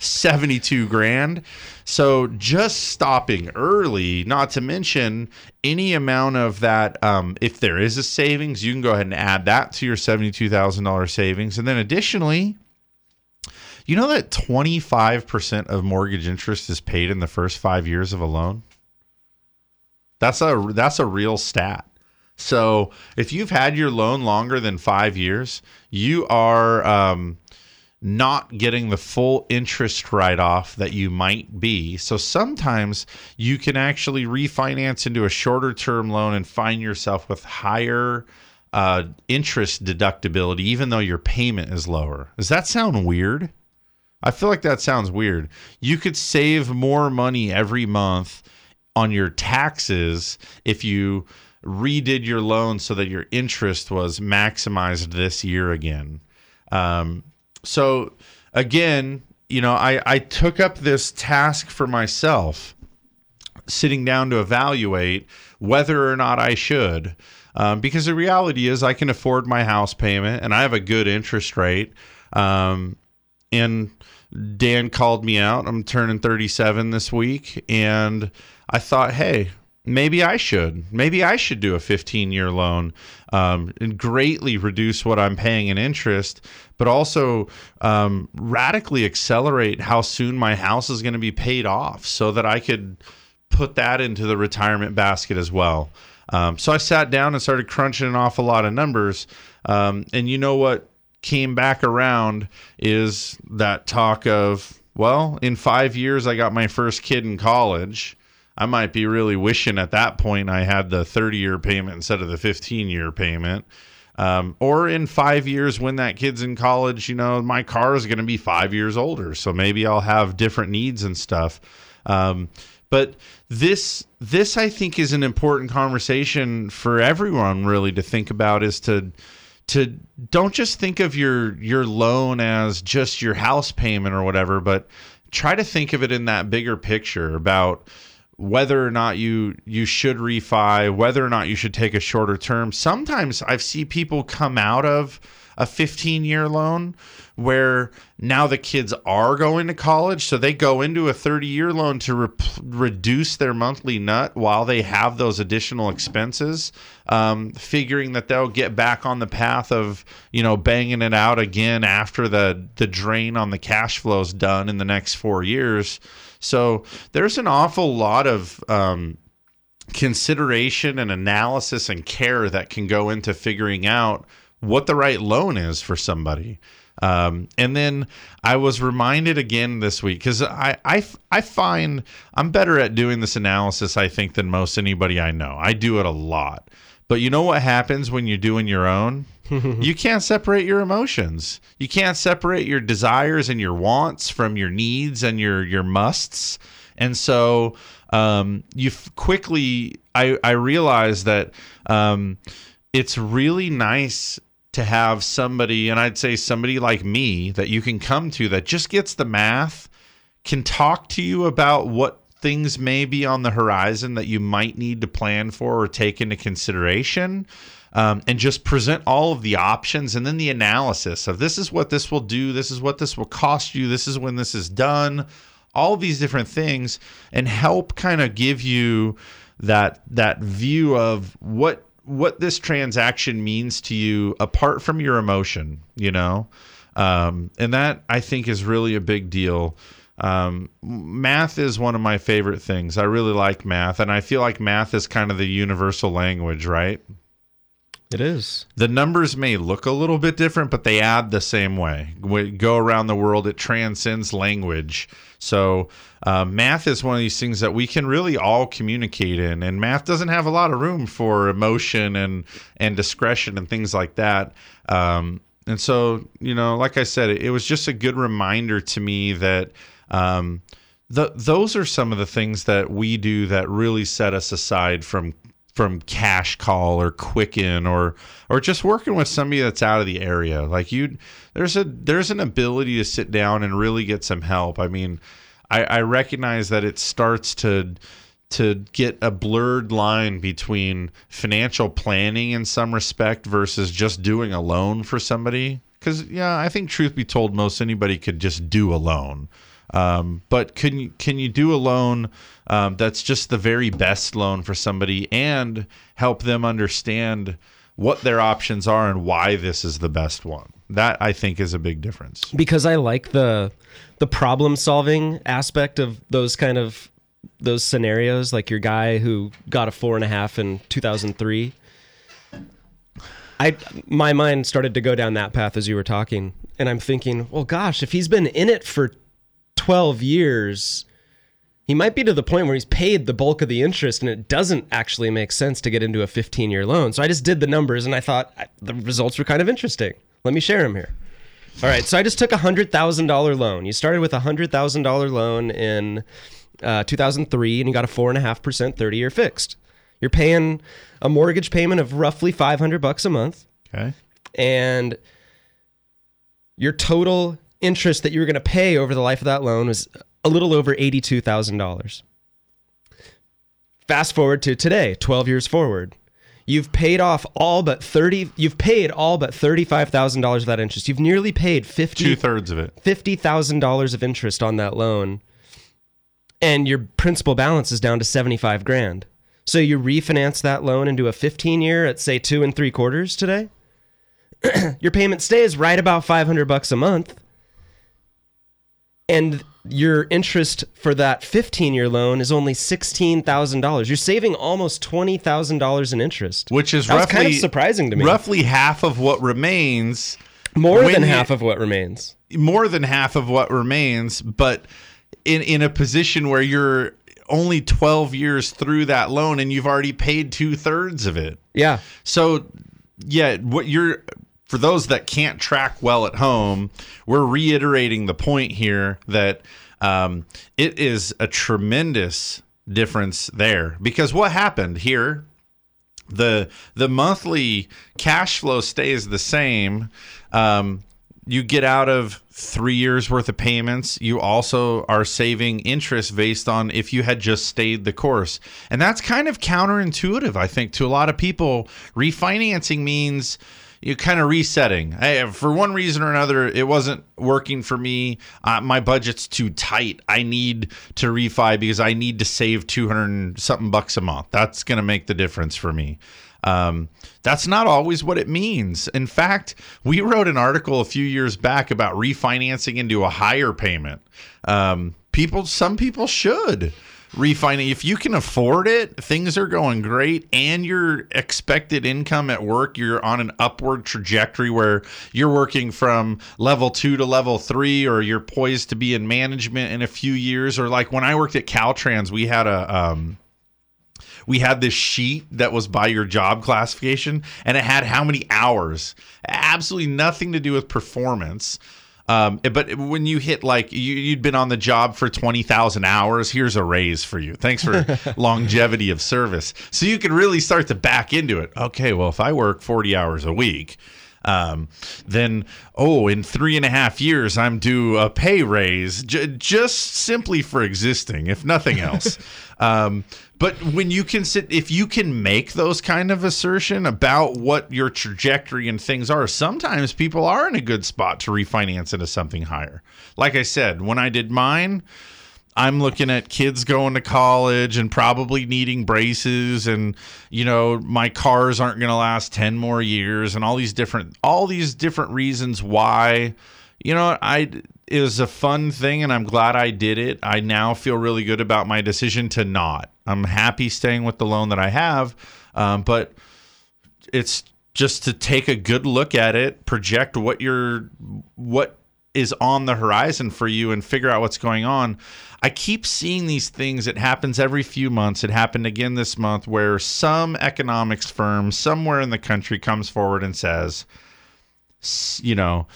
72 grand. So just stopping early, not to mention any amount of that, um, if there is a savings, you can go ahead and add that to your $72,000 savings. And then additionally, you know that 25% of mortgage interest is paid in the first five years of a loan? That's a that's a real stat. So if you've had your loan longer than five years, you are um, not getting the full interest write off that you might be. So sometimes you can actually refinance into a shorter term loan and find yourself with higher uh, interest deductibility, even though your payment is lower. Does that sound weird? I feel like that sounds weird. You could save more money every month on your taxes if you redid your loan so that your interest was maximized this year again. Um, so again, you know, I, I took up this task for myself, sitting down to evaluate whether or not I should. Um, because the reality is, I can afford my house payment and I have a good interest rate. Um, and Dan called me out. I'm turning 37 this week. And I thought, hey, maybe I should. Maybe I should do a 15 year loan um, and greatly reduce what I'm paying in interest, but also um, radically accelerate how soon my house is going to be paid off so that I could put that into the retirement basket as well. Um, so I sat down and started crunching an awful lot of numbers. Um, and you know what came back around is that talk of, well, in five years, I got my first kid in college I might be really wishing at that point I had the 30 year payment instead of the 15 year payment. Um, or in five years, when that kid's in college, you know, my car is going to be five years older. So maybe I'll have different needs and stuff. Um, but this, this I think is an important conversation for everyone really to think about is to, to don't just think of your your loan as just your house payment or whatever, but try to think of it in that bigger picture about whether or not you you should refi, whether or not you should take a shorter term. Sometimes I've seen people come out of a 15 year loan where now the kids are going to college so they go into a 30 year loan to re- reduce their monthly nut while they have those additional expenses um, figuring that they'll get back on the path of you know banging it out again after the the drain on the cash flow is done in the next four years so there's an awful lot of um, consideration and analysis and care that can go into figuring out what the right loan is for somebody. Um, and then I was reminded again this week because I, I, I find I'm better at doing this analysis, I think, than most anybody I know. I do it a lot. But you know what happens when you're doing your own? you can't separate your emotions. You can't separate your desires and your wants from your needs and your your musts. And so um, you quickly, I I that um, it's really nice to have somebody, and I'd say somebody like me that you can come to that just gets the math, can talk to you about what things may be on the horizon that you might need to plan for or take into consideration um, and just present all of the options and then the analysis of this is what this will do, this is what this will cost you, this is when this is done, all these different things, and help kind of give you that that view of what what this transaction means to you apart from your emotion, you know, um, and that I think is really a big deal. Um, math is one of my favorite things. I really like math, and I feel like math is kind of the universal language, right? It is. The numbers may look a little bit different, but they add the same way. We go around the world, it transcends language. So, uh, math is one of these things that we can really all communicate in, and math doesn't have a lot of room for emotion and and discretion and things like that. Um, and so, you know, like I said, it, it was just a good reminder to me that. Um, the, those are some of the things that we do that really set us aside from from CashCall or Quicken or or just working with somebody that's out of the area. Like you there's a there's an ability to sit down and really get some help. I mean i i recognize that it starts to to get a blurred line between financial planning in some respect versus just doing a loan for somebody. Because yeah i think truth be told most anybody could just do a loan Um, but can you can you do a loan um, that's just the very best loan for somebody and help them understand what their options are and why this is the best one? That I think is a big difference. because I like the the problem solving aspect of those kind of those scenarios. Like your guy who got a four and a half in 2003. I my mind started to go down that path as you were talking, and I'm thinking, well, gosh, if he's been in it for 12 years. He might be to the point where he's paid the bulk of the interest and it doesn't actually make sense to get into a 15 year loan. So I just did the numbers and I thought the results were kind of interesting. Let me share them here. All right, so I just took a hundred thousand dollar loan. You started with a hundred thousand dollar loan in uh, 2003, and you got a four and a half percent 30 year fixed. You're paying a mortgage payment of roughly 500 bucks a month, Okay. and your total interest that you were going to pay over the life of that loan was a little over eighty-two thousand dollars. Fast forward to today, 12 years forward. You've paid off all but 30 you've paid all but $35,000 of that interest. You've nearly paid 50 Two thirds of it. $50,000 of interest on that loan. And your principal balance is down to 75 grand. So you refinance that loan into a 15 year at say two and three quarters today. your payment stays right about 500 bucks a month. And your interest for that 15 year loan is only $16,000. You're saving almost $20,000 in interest. Which is That roughly kind of surprising to me. Roughly half of what remains. More than half of what remains. More than half of what remains, but in in a position where you're only 12 years through that loan and you've already paid two thirds of it. Yeah. So, yeah, what you're for those that can't track well at home, we're reiterating the point here that um, it is a tremendous difference there because what happened here the the monthly cash flow stays the same. Um, you get out of three years worth of payments. You also are saving interest based on if you had just stayed the course, and that's kind of counterintuitive, I think, to a lot of people. Refinancing means you kind of resetting. Hey, for one reason or another, it wasn't working for me. Uh, my budget's too tight. I need to refi because I need to save 200 something bucks a month. That's going to make the difference for me. Um, that's not always what it means. In fact, we wrote an article a few years back about refinancing into a higher payment. Um, people, some people should refinance. If you can afford it things are going great and your expected income at work you're on an upward trajectory where you're working from level 2 to level 3 or you're poised to be in management in a few years. Or like when I worked at Caltrans we had a um we had this sheet that was by your job classification and it had how many hours? Absolutely nothing to do with performance um, but when you hit like you, you'd been on the job for 20,000 hours, here's a raise for you. Thanks for longevity of service. So you can really start to back into it. Okay, well, if I work 40 hours a week, um, then oh, in three and a half years, I'm due a pay raise j- just simply for existing, if nothing else. um, but when you can sit, if you can make those kind of assertion about what your trajectory and things are, sometimes people are in a good spot to refinance into something higher. Like I said, when I did mine, I'm looking at kids going to college and probably needing braces and you know my cars aren't going to last 10 more years and all these different all these different reasons why you know I was a fun thing and I'm glad I did it. I now feel really good about my decision to not. I'm happy staying with the loan that I have um, but it's just to take a good look at it, project what you're what is on the horizon for you and figure out what's going on. I keep seeing these things. It happens every few months. It happened again this month where some economics firm somewhere in the country comes forward and says, you know,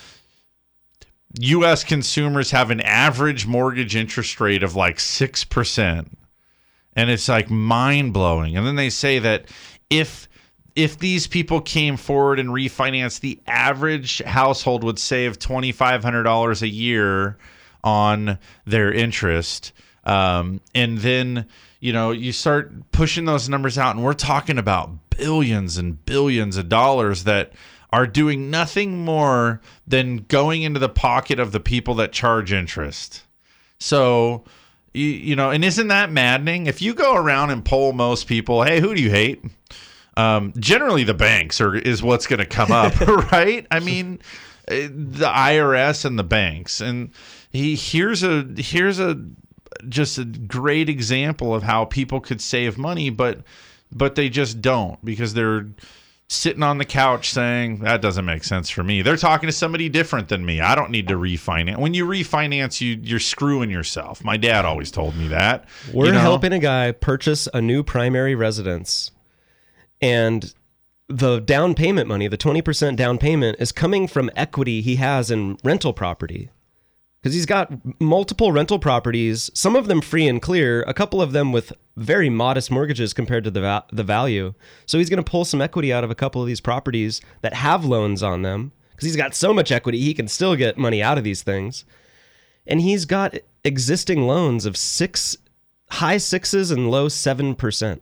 US consumers have an average mortgage interest rate of like 6%. And it's like mind blowing. And then they say that if if these people came forward and refinanced, the average household would save twenty five hundred dollars a year on their interest. Um, and then you know you start pushing those numbers out, and we're talking about billions and billions of dollars that are doing nothing more than going into the pocket of the people that charge interest. So, you, you know, and isn't that maddening? If you go around and poll most people, hey, who do you hate? Um, generally, the banks are is what's going to come up, right? I mean, eh, the IRS and the banks, and he here's a here's a just a great example of how people could save money, but but they just don't because they're sitting on the couch saying that doesn't make sense for me. They're talking to somebody different than me. I don't need to refinance. When you refinance, you you're screwing yourself. My dad always told me that. We're You know? helping a guy purchase a new primary residence, and the down payment money, the 20% down payment, is coming from equity he has in rental property. Because he's got multiple rental properties, some of them free and clear, a couple of them with very modest mortgages compared to the, va- the value. So he's going to pull some equity out of a couple of these properties that have loans on them. Because he's got so much equity, he can still get money out of these things and he's got existing loans of six high sixes and low seven percent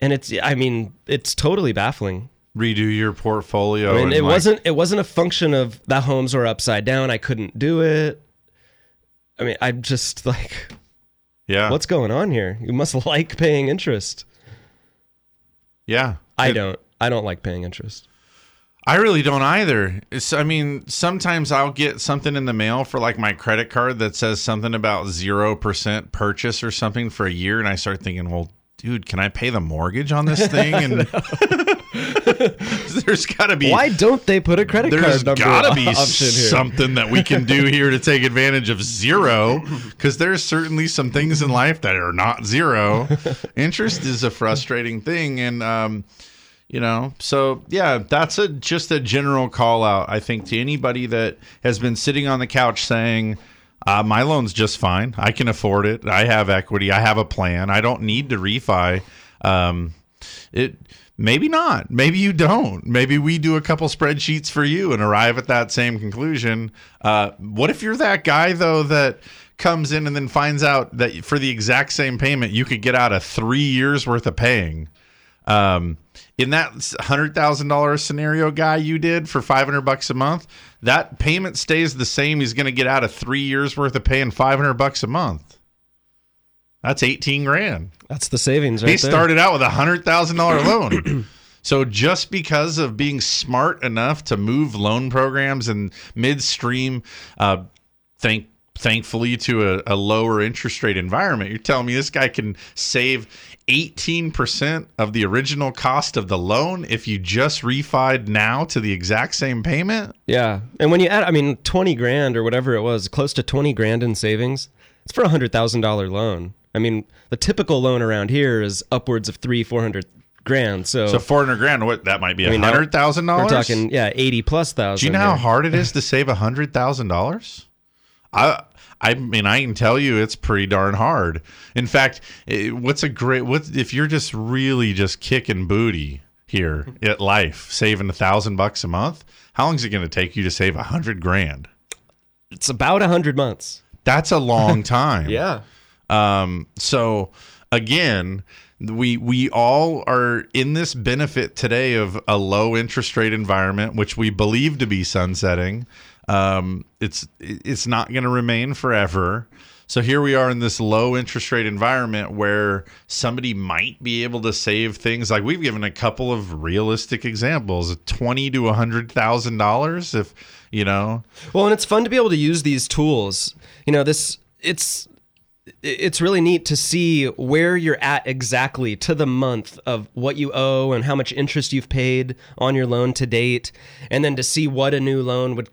and it's i mean it's totally baffling redo your portfolio. i mean and, it like, wasn't it wasn't a function of the homes were upside down i couldn't do it i mean i'm just like Yeah. what's going on here you must like paying interest Yeah. i It- don't i don't like paying interest I really don't either. It's, I mean, sometimes I'll get something in the mail for like my credit card that says something about 0% purchase or something for a year. And I start thinking, well, dude, can I pay the mortgage on this thing? And there's got to be. why don't they put a credit card number There's got to be something that we can do here to take advantage of zero, because there's certainly some things in life that are not zero. Interest is a frustrating thing, and um, you know, so yeah, that's a just a general call out. I think to anybody that has been sitting on the couch saying. Uh, my loan's just fine. I can afford it. I have equity. I have a plan. I don't need to refi. Um, it maybe not. Maybe you don't. Maybe we do a couple spreadsheets for you and arrive at that same conclusion. Uh, what if you're that guy though that comes in and then finds out that for the exact same payment you could get out of three years worth of paying? Um, in that hundred thousand dollars scenario guy you did for five hundred bucks a month, that payment stays the same. He's going to get out of three years worth of paying five hundred bucks a month. That's eighteen grand. that's the savings right He there. started out with a hundred thousand dollar loan. So just because of being smart enough to move loan programs and midstream, uh, thank thankfully to a, a lower interest rate environment, you're telling me this guy can save 18% of the original cost of the loan if you just refied now to the exact same payment? Yeah. And when you add, I mean, 20 grand or whatever it was, close to 20 grand in savings, it's for a $100,000 loan. I mean, the typical loan around here is upwards of three, 400 grand. So, So 400 grand, what that might be I mean, $100,000? we're talking, yeah, 80 plus thousand. Do you know how hard it is to save a hundred thousand dollars? I I mean I can tell you it's pretty darn hard. In fact, eh, what's a great what if you're just really just kicking booty here at life, saving a thousand bucks a month? How long is it going to take you to save a hundred grand? It's about a 100 months. That's a long time. Yeah. Um, so again, we we all are in this benefit today of a low interest rate environment, which we believe to be sunsetting. Um, it's it's not going to remain forever. So here we are in this low interest rate environment where somebody might be able to save things like we've given a couple of realistic examples, twenty to a hundred thousand dollars. If you know, Well, and it's fun to be able to use these tools. You know, this it's it's really neat to see where you're at exactly to the month of what you owe and how much interest you've paid on your loan to date and then to see what a new loan would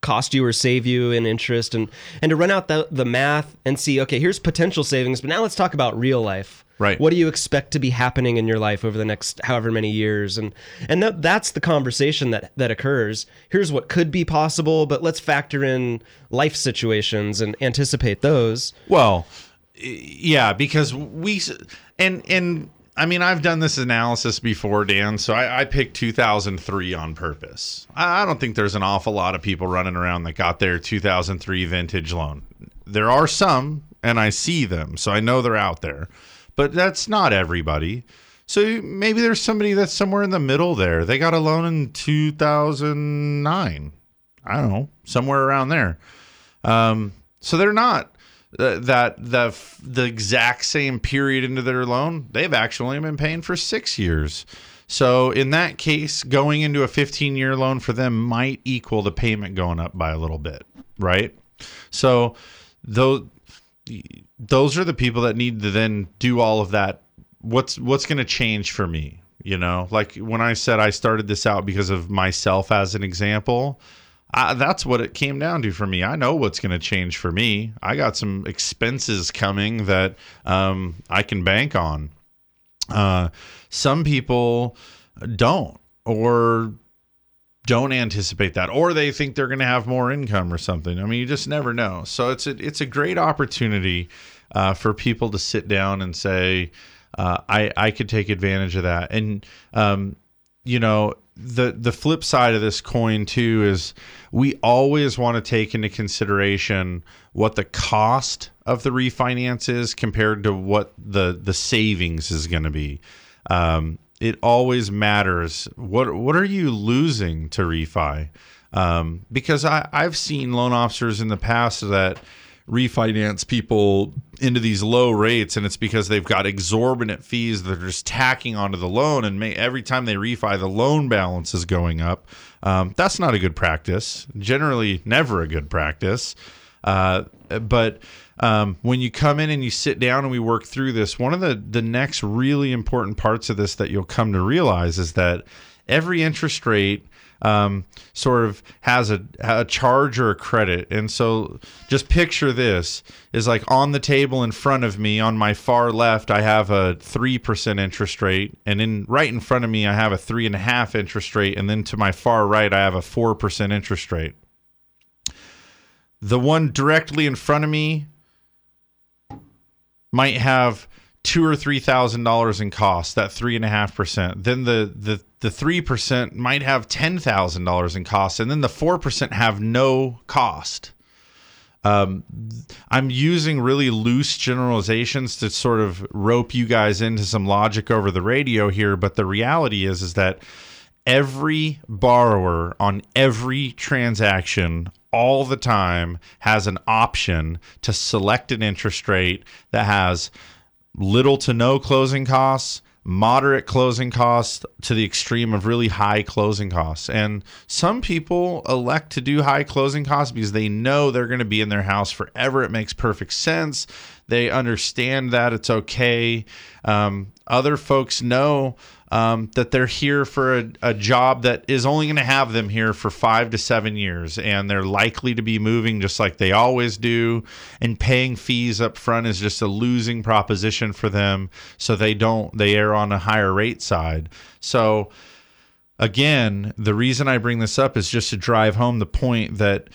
cost you or save you in interest and and to run out the the math and see okay here's potential savings but now let's talk about real life. Right. what do you expect to be happening in your life over the next however many years? And and that, that's the conversation that that occurs. Here's what could be possible but let's factor in life situations and anticipate those. Well, yeah, because we and and I mean I've done this analysis before, Dan. So I, I picked 2003 on purpose. I, I don't think there's an awful lot of people running around that got their 2003 vintage loan. There are some, and I see them, so I know they're out there, but that's not everybody. So maybe there's somebody that's somewhere in the middle there. They got a loan in 2009. I don't know, somewhere around there. Um, So they're not that the the exact same period into their loan. They've actually been paying for six years. So in that case, going into a 15 year loan for them might equal the payment going up by a little bit, right? So those those are the people that need to then do all of that. What's what's going to change for me? You know, like when I said I started this out because of myself as an example. I, that's what it came down to for me. I know what's going to change for me. I got some expenses coming that um, I can bank on. Uh, some people don't, or don't anticipate that, or they think they're going to have more income or something. I mean, you just never know. So it's a, it's a great opportunity uh, for people to sit down and say, uh, I I could take advantage of that, and um, you know the the flip side of this coin too is we always want to take into consideration what the cost of the refinance is compared to what the the savings is going to be. Um, it always matters. What what are you losing to refi? Um, because I I've seen loan officers in the past that refinance people into these low rates and it's because they've got exorbitant fees that are just tacking onto the loan and may, every time they refi the loan balance is going up. Um, that's not a good practice generally never a good practice. Uh, but um, when you come in and you sit down and we work through this one of the the next really important parts of this that you'll come to realize is that every interest rate um, sort of has a, a charge or a credit. And so just picture this is like on the table in front of me on my far left, I have a 3% interest rate. And in right in front of me, I have a three and a half interest rate. And then to my far right, I have a 4% interest rate. The one directly in front of me might have two or three thousand dollars in cost that three and a half percent then the the the three percent might have ten thousand dollars in cost and then the four percent have no cost. Um, i'm using really loose generalizations to sort of rope you guys into some logic over the radio here but the reality is is that every borrower on every transaction all the time has an option to select an interest rate that has little to no closing costs, moderate closing costs to the extreme of really high closing costs. And some people elect to do high closing costs because they know they're going to be in their house forever. It makes perfect sense. They understand that it's okay. Um, other folks know um, that they're here for a, a job that is only going to have them here for five to seven years, and they're likely to be moving just like they always do. And paying fees up front is just a losing proposition for them, so they don't they err on a higher rate side. So again, the reason I bring this up is just to drive home the point that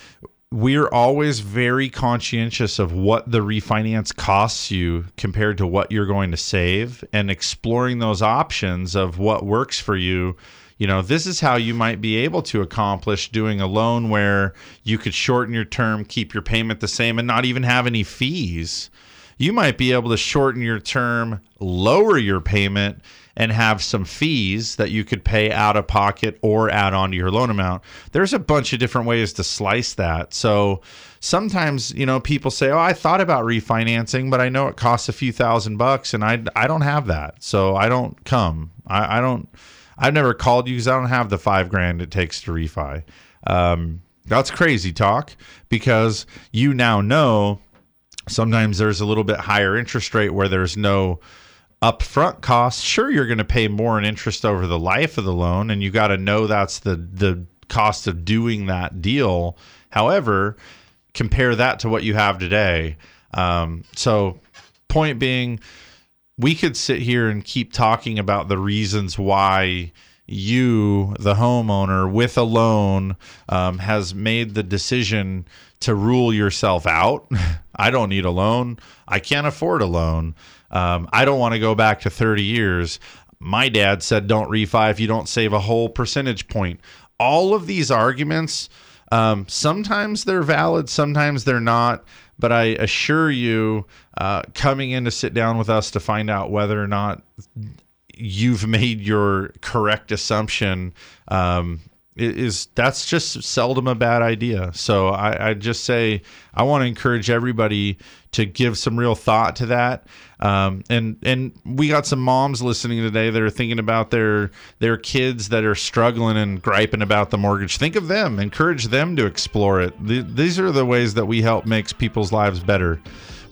we're always very conscientious of what the refinance costs you compared to what you're going to save and exploring those options of what works for you. You know this is how you might be able to accomplish doing a loan where you could shorten your term keep your payment the same and not even have any fees. You might be able to shorten your term lower your payment and have some fees that you could pay out of pocket or add on to your loan amount. There's a bunch of different ways to slice that. So sometimes, you know, people say, "Oh, I thought about refinancing, but I know it costs a few thousand bucks and I I don't have that." So I don't come. I, I don't I've never called you because I don't have the five grand it takes to refi. Um, that's crazy talk because you now know sometimes there's a little bit higher interest rate where there's no upfront costs, sure you're going to pay more in interest over the life of the loan and you got to know that's the the cost of doing that deal. However, compare that to what you have today. Um, so point being we could sit here and keep talking about the reasons why you, the homeowner, with a loan, um, has made the decision to rule yourself out. I don't need a loan. I can't afford a loan. Um, I don't want to go back to 30 years. My dad said, don't refi if you don't save a whole percentage point. All of these arguments, um, sometimes they're valid, sometimes they're not. But I assure you, uh, coming in to sit down with us to find out whether or not you've made your correct assumption um, is that's just seldom a bad idea. So I, I just say I want to encourage everybody to give some real thought to that. Um, and and we got some moms listening today that are thinking about their their kids that are struggling and griping about the mortgage. Think of them, encourage them to explore it. Th- these are the ways that we help makes people's lives better.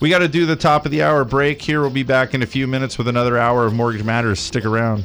We got to do the top of the hour break here. We'll be back in a few minutes with another hour of Mortgage Matters. Stick around.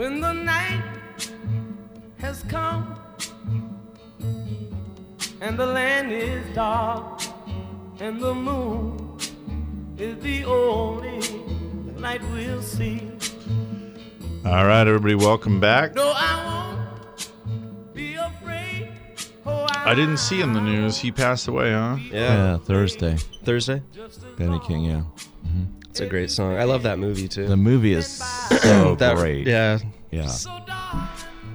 When the night has come and the land is dark and the moon is the only light we'll see. All right, everybody, welcome back. No, I won't be afraid. Oh, I didn't see in the news he passed away, huh? Yeah, Thursday. Thursday. Benny King, yeah. It's a great song. I love that movie too. The movie is so That- great. Yeah. Yeah.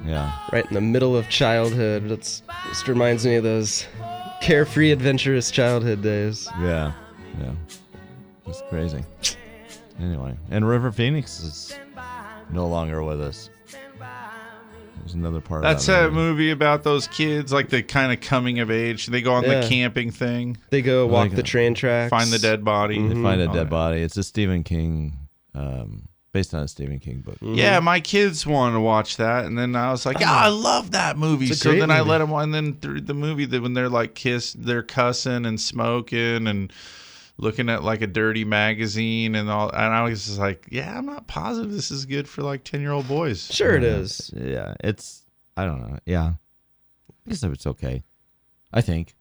Yeah. Right in the middle of childhood. It's just reminds me of those carefree, adventurous childhood days. Yeah. Yeah. It's crazy. Anyway, and River Phoenix is no longer with us. There's another part That's that a movie about those kids, like the kind of coming of age. They go on Yeah. the camping thing. They go walk Like the train tracks. Find the dead body. They find a All dead that. body. It's a Stephen King, um, based on a Stephen King book. Mm-hmm. Yeah, my kids wanted to watch that, and then I was like, "Yeah, I love that movie." It's a So great then I movie. let them, and then through the movie, that when they're like kiss, they're cussing and smoking and looking at like a dirty magazine and all, and I was just like, "Yeah, I'm not positive this is good for like ten year old boys." Sure it Yeah. is. Yeah, it's I don't know. Yeah, I guess it's okay. I think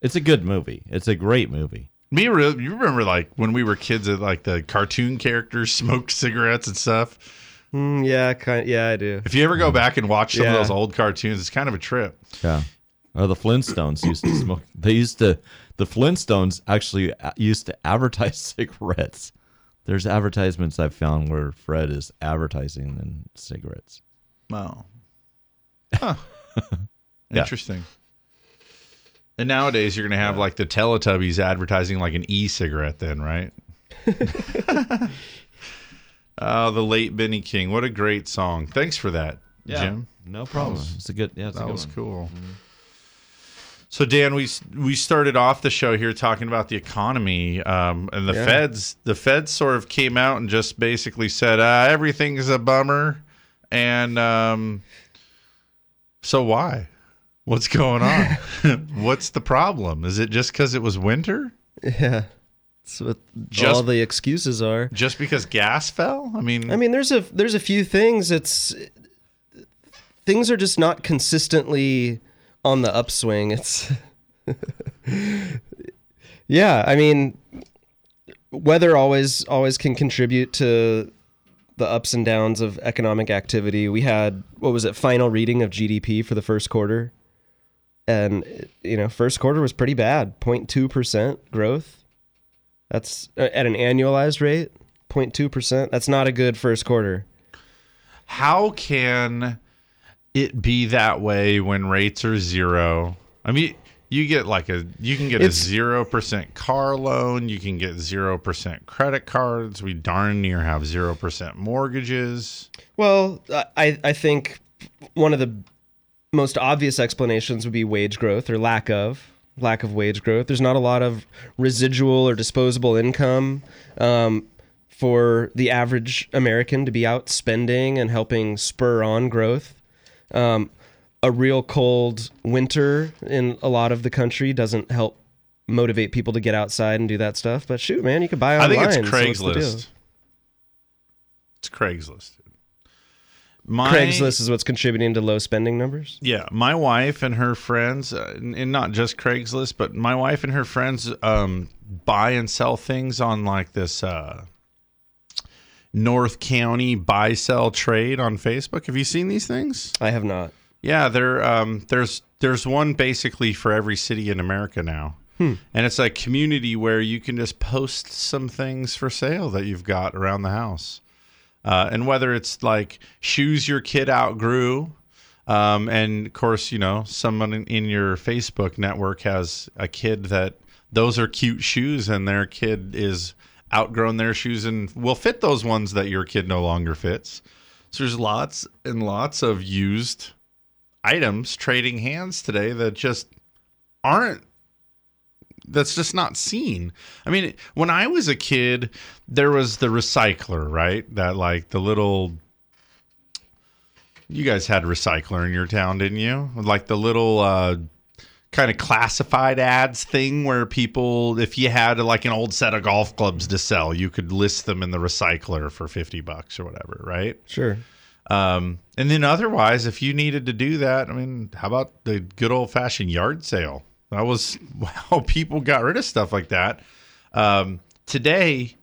it's a good movie. It's a great movie. Me, you remember like when we were kids, that like the cartoon characters smoked cigarettes and stuff. Mm, yeah, kind. Yeah, I do. If you ever go back and watch some Yeah. of those old cartoons, it's kind of a trip. Yeah. Oh, the Flintstones used to smoke. They used to. The Flintstones actually uh, used to advertise cigarettes. There's advertisements I've found where Fred is advertising in cigarettes. Wow. Huh. Yeah. Interesting. And nowadays, you're going to have like the Teletubbies advertising like an e-cigarette, then, right? Oh, the late Benny King. What a great song. Thanks for that, Jim. No problem. It's a good. Yeah, it's a that was one. cool. Mm-hmm. So Dan, we we started off the show here talking about the economy, um, and the Yeah. Feds. The Feds sort of came out and just basically said uh, everything's a bummer, and um, so why? What's going on? What's the problem? Is it just because it was winter? Yeah. That's what Just- all the excuses are. Just because gas fell? I mean, I mean, there's a there's a few things. It's things are just not consistently on the upswing. It's yeah. I mean, weather always always can contribute to the ups and downs of economic activity. We had what was it? Final reading of GDP for the first quarter, and you know, first quarter was pretty bad. 02 percent growth. That's uh, at an annualized rate. 0.2 percent. That's not a good first quarter. how can it be that way when rates are zero? I mean, you get like a you can get a zero percent car loan, you can get zero percent credit cards. We darn near have zero percent mortgages. Well, I I think one of the most obvious explanations would be wage growth or lack of lack of wage growth. There's not a lot of residual or disposable income um, for the average American to be out spending and helping spur on growth. Um, a real cold winter in a lot of the country doesn't help motivate people to get outside and do that stuff. But shoot, man, you could buy I think it's so what's the deal? Craigslist. it's Craigslist. My- Craigslist is what's contributing to low spending numbers. Yeah, my wife and her friends, uh, and and not just Craigslist, but my wife and her friends um, buy and sell things on like this uh, North County buy sell trade on Facebook. Have you seen these things? I have not. Yeah, there. Um, there's there's one basically for every city in America now, Hmm. and it's a community where you can just post some things for sale that you've got around the house, uh, and whether it's like shoes your kid outgrew, um, and of course you know someone in- in your Facebook network has a kid that those are cute shoes, and their kid is outgrown their shoes and will fit those ones that your kid no longer fits. So there's lots and lots of used items trading hands today that just aren't that's just not seen. I mean, when I was a kid, there was the recycler, right? That like the little you guys had recycler in your town, didn't you? Like the little uh kind of classified ads thing where people if you had like an old set of golf clubs to sell, you could list them in the recycler for 50 bucks or whatever, right? Sure. Um, and then otherwise, if you needed to do that, I mean, how about the good old fashioned yard sale? That was how people got rid of stuff like that. Um, today,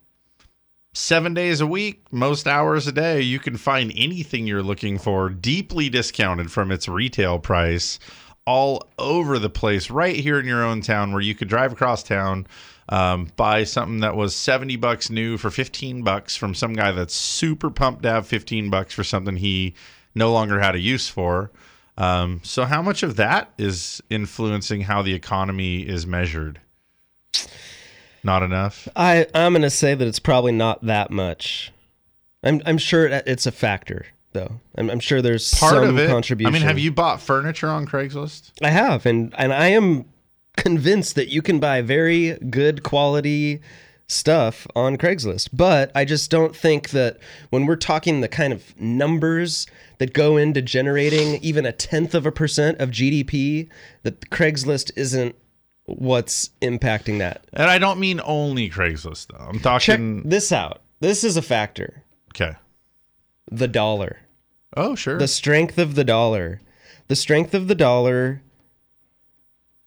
seven days a week, most hours a day, you can find anything you're looking for deeply discounted from its retail price all over the place, right here in your own town, where you could drive across town, um, buy something that was 70 bucks new for 15 bucks from some guy that's super pumped to have 15 bucks for something he no longer had a use for. Um, so, how much of that is influencing how the economy is measured? Not enough. I I'm gonna say that it's probably not that much. I'm I'm sure it's a factor though. I'm, I'm sure there's Part some of it. contribution. I mean, have you bought furniture on Craigslist? I have, and and I am convinced that you can buy very good quality stuff on Craigslist. But I just don't think that when we're talking the kind of numbers that go into generating even a tenth of a percent of GDP, that Craigslist isn't what's impacting that. And I don't mean only Craigslist though. I'm Check talking. this out. This is a factor. Okay. The dollar. Oh, sure. The strength of the dollar. The strength of the dollar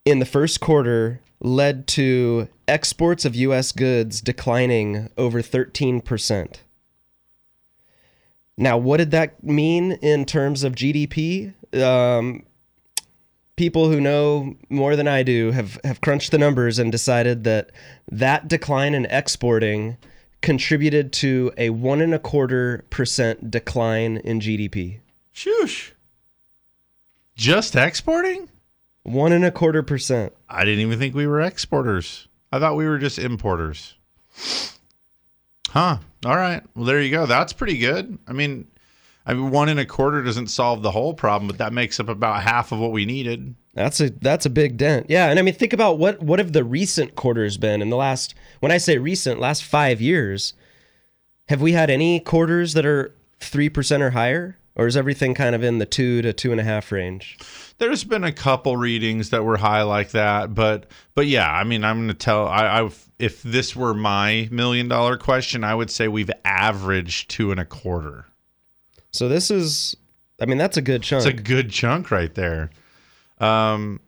in the first quarter led to exports of US goods declining over 13%. Now, what did that mean in terms of GDP? Um, people who know more than I do have, have crunched the numbers and decided that that decline in exporting contributed to a one and a quarter percent decline in GDP. Shoosh. Just exporting? One and a quarter percent. I didn't even think we were exporters. I thought we were just importers. Huh. All right. Well, there you go. That's pretty good. I mean, I mean, one and a quarter doesn't solve the whole problem, but that makes up about half of what we needed. That's a that's a big dent. Yeah, and I mean think about what what have the recent quarters been in the last when I say recent, last 5 years. Have we had any quarters that are 3% or higher or is everything kind of in the 2 to two and a half range? There's been a couple readings that were high like that, but but yeah, I mean, I'm going to tell I, I if this were my million dollar question, I would say we've averaged two and a quarter. So this is I mean that's a good chunk. It's a good chunk right there. Um,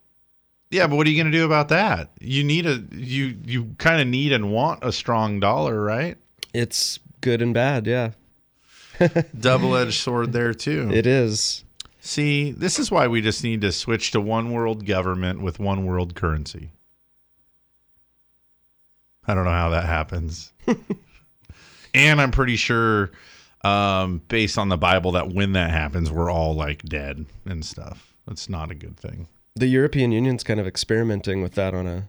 yeah, but what are you going to do about that? You need a you you kind of need and want a strong dollar, right? It's good and bad, yeah. Double edged sword there too. It is. See, this is why we just need to switch to one world government with one world currency. I don't know how that happens. and I'm pretty sure, um, based on the Bible, that when that happens, we're all like dead and stuff. That's not a good thing. The European Union's kind of experimenting with that on a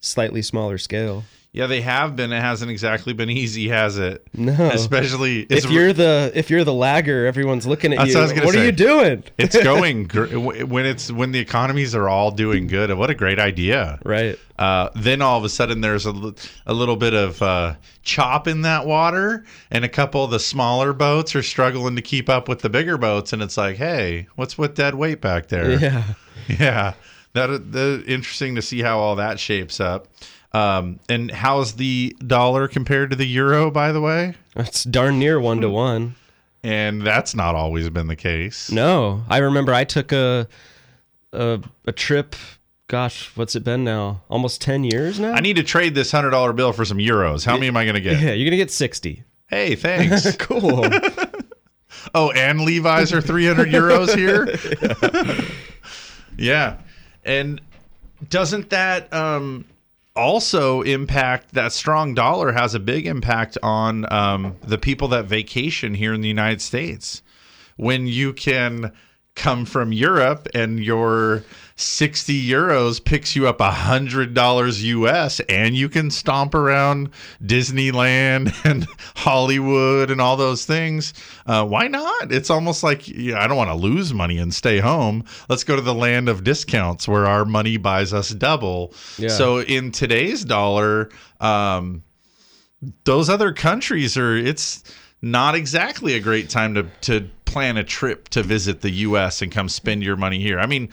slightly smaller scale. Yeah, they have been. It hasn't exactly been easy, has it? No, Especially if you're the if you're the lagger, everyone's looking at you. what I was gonna what are you doing? it's going gr- when it's when the economies are all doing good. What a great idea! Right. Uh, then all of a sudden there's a, a little bit of uh, chop in that water, and a couple of the smaller boats are struggling to keep up with the bigger boats, and it's like, hey, what's with dead weight back there? Yeah. yeah. That that interesting to see how all that shapes up. Um, and how's the dollar compared to the euro, by the way? It's darn near one to one. and that's not always been the case. No, I remember I took a a, a trip. Gosh, what's it been now? Almost ten years now. I need to trade this hundred dollar bill for some euros. How many am I going to get? Yeah, you're gonna get sixty. Hey, thanks. cool. oh, and Levi's are 300 euros here? yeah. And doesn't that um, also impact that strong dollar has a big impact on um, the people that vacation here in the United States? When you can come from Europe and your 60 euros picks you up $100 US and you can stomp around Disneyland and Hollywood and all those things. Uh, why not? It's almost like yeah, I don't want to lose money and stay home. Let's go to the land of discounts where our money buys us double. Yeah. So in today's dollar, um, those other countries are it's not exactly a great time to to plan a trip to visit the US and come spend your money here. I mean,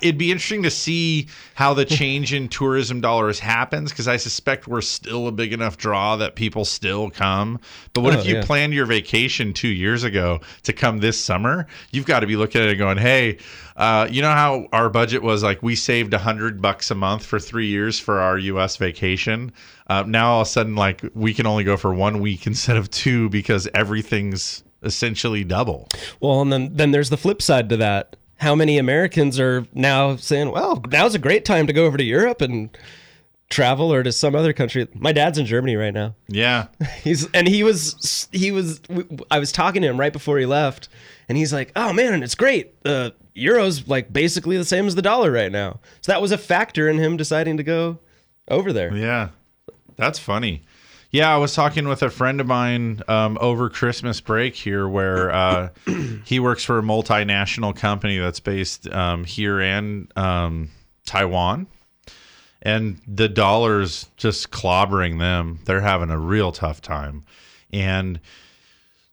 it'd be interesting to see how the change in tourism dollars happens because I suspect we're still a big enough draw that people still come. But what Oh, if you yeah. planned your vacation 2 years ago to come this summer? You've got to be looking at it going, "Hey, uh, you know how our budget was like we saved a hundred bucks a month for three years for our U.S. vacation. Uh, now all of a sudden, like we can only go for one week instead of two because everything's essentially double. Well, and then then there's the flip side to that. How many Americans are now saying, "Well, now's a great time to go over to Europe and travel or to some other country." My dad's in Germany right now. Yeah, He's and he was he was I was talking to him right before he left, and he's like, "Oh man, and it's great. The euro's like basically the same as the dollar right now." So that was a factor in him deciding to go over there. Yeah, that's funny. Yeah, I was talking with a friend of mine um, over Christmas break here, where uh, he works for a multinational company that's based um, here and um, Taiwan, and the dollar's just clobbering them. They're having a real tough time, and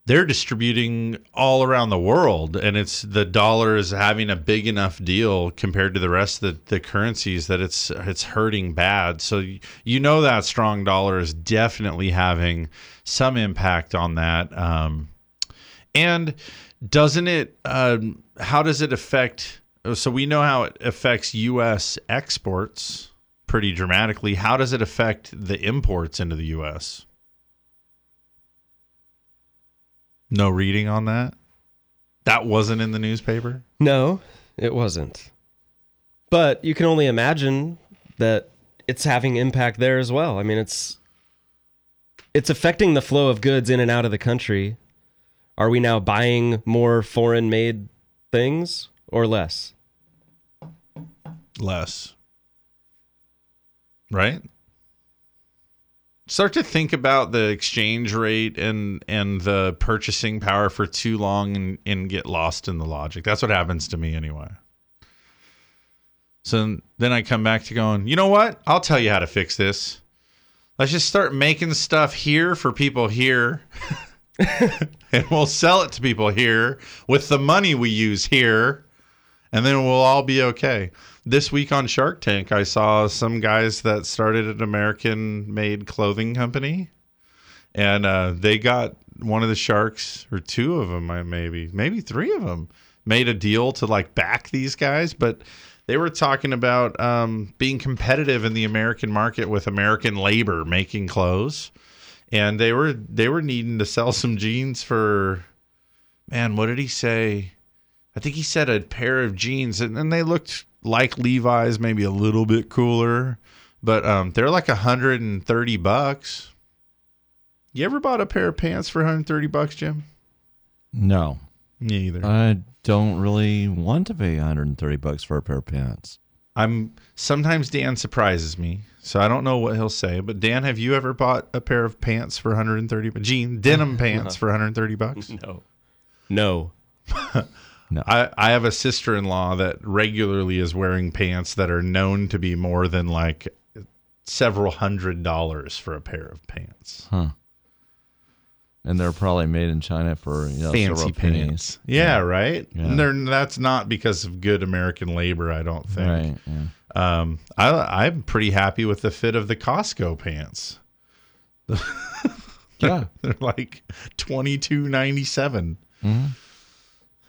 they're distributing all around the world and it's the dollar is having a big enough deal compared to the rest of the, the currencies that it's it's hurting bad. So you know that strong dollar is definitely having some impact on that um, and doesn't it um, how does it affect so we know how it affects us exports pretty dramatically. How does it affect the imports into the us No reading on that? That wasn't in the newspaper? No, it wasn't. But you can only imagine that it's having impact there as well. I mean, it's it's affecting the flow of goods in and out of the country. Are we now buying more foreign made things or less? Less. Right? Start to think about the exchange rate and and the purchasing power for too long and, and get lost in the logic. That's what happens to me anyway. So then I come back to going, you know what? I'll tell you how to fix this. Let's just start making stuff here for people here. and we'll sell it to people here with the money we use here. And then we'll all be okay. This week on Shark Tank, I saw some guys that started an American made clothing company. And uh, they got one of the sharks, or two of them, maybe, maybe three of them, made a deal to like back these guys. But they were talking about um, being competitive in the American market with American labor making clothes, and they were they were needing to sell some jeans for, man, what did he say? I think he said a pair of jeans, and, and they looked like Levi's, maybe a little bit cooler, but um, they're like hundred and thirty bucks. You ever bought a pair of pants for 130 bucks, Jim? No. Me either. I don't really want to pay 130 bucks for a pair of pants. I'm sometimes Dan surprises me, so I don't know what he'll say. But Dan, have you ever bought a pair of pants for 130 bu- jean denim pants for 130 bucks? No. No. no. I, I have a sister-in-law that regularly is wearing pants that are known to be more than like several hundred dollars for a pair of pants. Huh. And they're probably made in China for you know, Fancy pants. pennies. Yeah, right. Yeah. And they're, that's not because of good American labor, I don't think. Right. Yeah. Um, I, I'm pretty happy with the fit of the Costco pants. Yeah. they're like twenty two ninety seven. Mhm.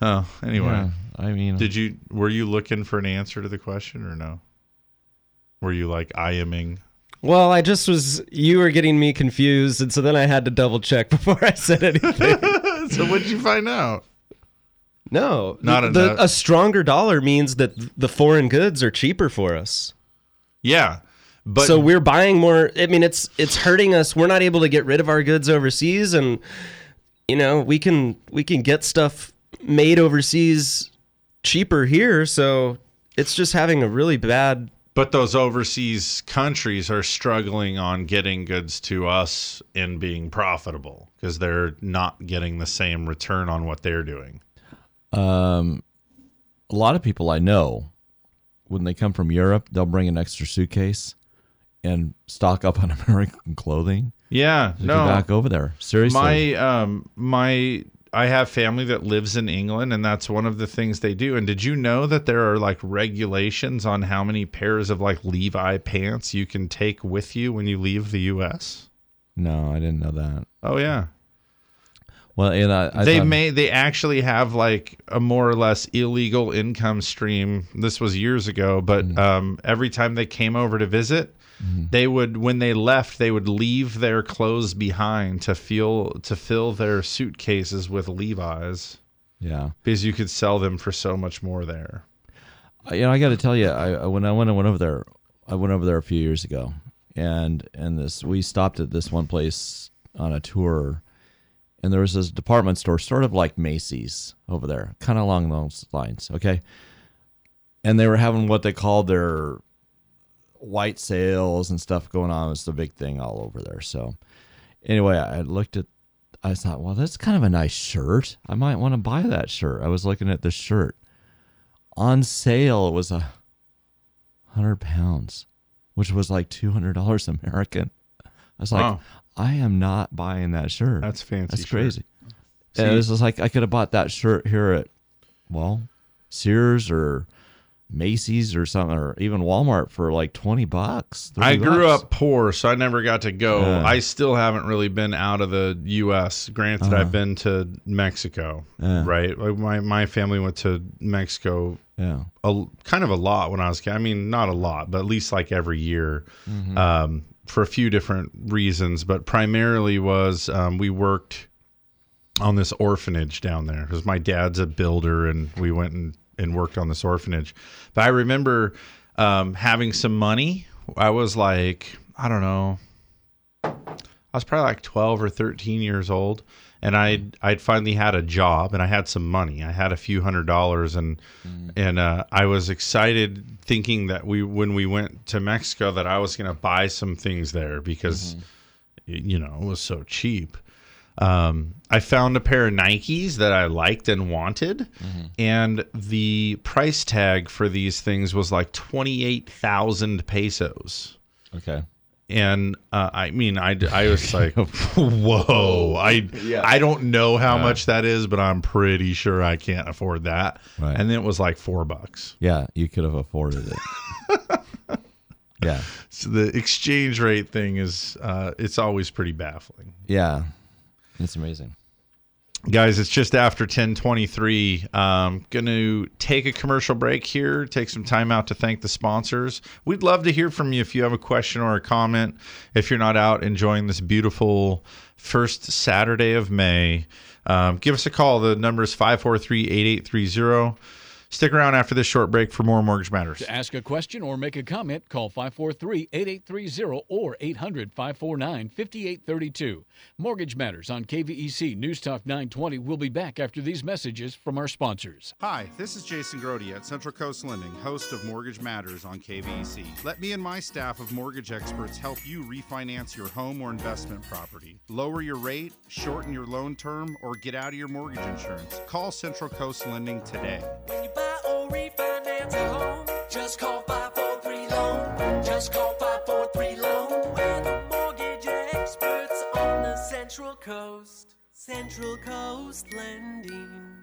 Oh, anyway. Yeah, I mean, did you were you looking for an answer to the question or no? Were you like IMing? Well, I just was. You were getting me confused, and so then I had to double check before I said anything. so what'd you find out? No, Not the, enough. a stronger dollar means that the foreign goods are cheaper for us. Yeah, but so we're buying more. I mean, it's it's hurting us. We're not able to get rid of our goods overseas, and you know we can we can get stuff made overseas cheaper here. So it's just having a really bad. But those overseas countries are struggling on getting goods to us and being profitable because they're not getting the same return on what they're doing. Um, a lot of people I know, when they come from Europe, they'll bring an extra suitcase and stock up on American clothing. Yeah, to no. go back over there. Seriously, My um my I have family that lives in England and that's one of the things they do. And did you know that there are like regulations on how many pairs of like Levi pants you can take with you when you leave the US? no, I didn't know that. Oh yeah. Well, and I, I they thought- may they actually have like a more or less illegal income stream. This was years ago, but Mm-hmm. um, every time they came over to visit, Mm-hmm. they would when they left, they would leave their clothes behind to feel to fill their suitcases with Levi's. Yeah. because you could sell them for so much more there. I- you know, I got to tell you, I I- when I went I went over there, I went over there a few years ago, and and this we stopped at this one place on a tour, and there was this department store, sort of like Macy's over there, kind of along those lines, okay. And they were having what they called their white sales and stuff going on. It was the big thing all over there. So anyway, I looked at. I thought, well, that's kind of a nice shirt. I might want to buy that shirt. I was looking at the shirt on sale. It was a hundred pounds, which was like two hundred dollars American. I was like, Wow. I am not buying that shirt. That's fancy That's crazy. See- and it was like I could have bought that shirt here at, well, Sears or Macy's or something, or even Walmart for like twenty bucks. I 30 grew bucks. up poor, so I never got to go. Yeah. I still haven't really been out of the U.S. Granted, Uh-huh. I've been to Mexico, Yeah. right? Like my my family went to Mexico, Yeah. a, kind of a lot when I was. a kid. I mean, not a lot, but at least like every year, Mhm. um, for a few different reasons. But primarily was um, we worked on this orphanage down there because my dad's a builder, and we went and and worked on this orphanage. But I remember um, having some money. I was like, I don't know, I was probably like 12 or 13 years old and I'd I'd finally had a job and I had some money. I had a few hundred dollars and and uh, I was excited thinking that we when we went to Mexico that I was going to buy some things there because y- you know, it was so cheap. Um, I found a pair of Nikes that I liked and wanted, and the price tag for these things was like twenty eight thousand pesos. Okay. And uh, I mean, I, I was like, whoa! I Yeah. I don't know how Yeah. much that is, but I'm pretty sure I can't afford that. Right. And then it was like four bucks. Yeah, you could have afforded it. yeah. So the exchange rate thing is, uh, it's always pretty baffling. Yeah. It's amazing. guys it's just after 1023 um gonna take a commercial break here take some time out to thank the sponsors. We'd love to hear from you if you have a question or a comment. If you're not out enjoying this beautiful first saturday of may um, give us a call. The number is 543-8830 stick around after this short break for more mortgage matters To ask a question or make a comment, call 543 8830 or 800 549 5832. Mortgage Matters on KVEC News Talk 920 will be back after these messages from our sponsors. Hi, this is Jason Grody at Central Coast Lending, host of Mortgage Matters on KVEC. Let me and my staff of mortgage experts help you refinance your home or investment property. Lower your rate, shorten your loan term, or get out of your mortgage insurance. Call Central Coast Lending today. Just call 543 Loan. Just call 543 Loan. We're the mortgage experts on the Central Coast. Central Coast Lending.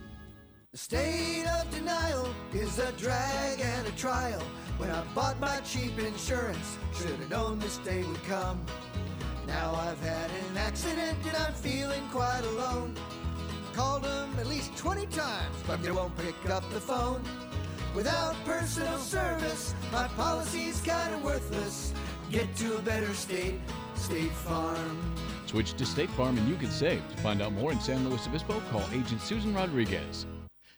The state of denial is a drag and a trial. When I bought my cheap insurance, should have known this day would come. Now I've had an accident and I'm feeling quite alone. Called them at least 20 times, but they won't pick up the phone. Without personal service, my policy's kinda worthless. Get to a better state, State Farm. Switch to State Farm and you can save. To find out more in San Luis Obispo, call Agent Susan Rodriguez.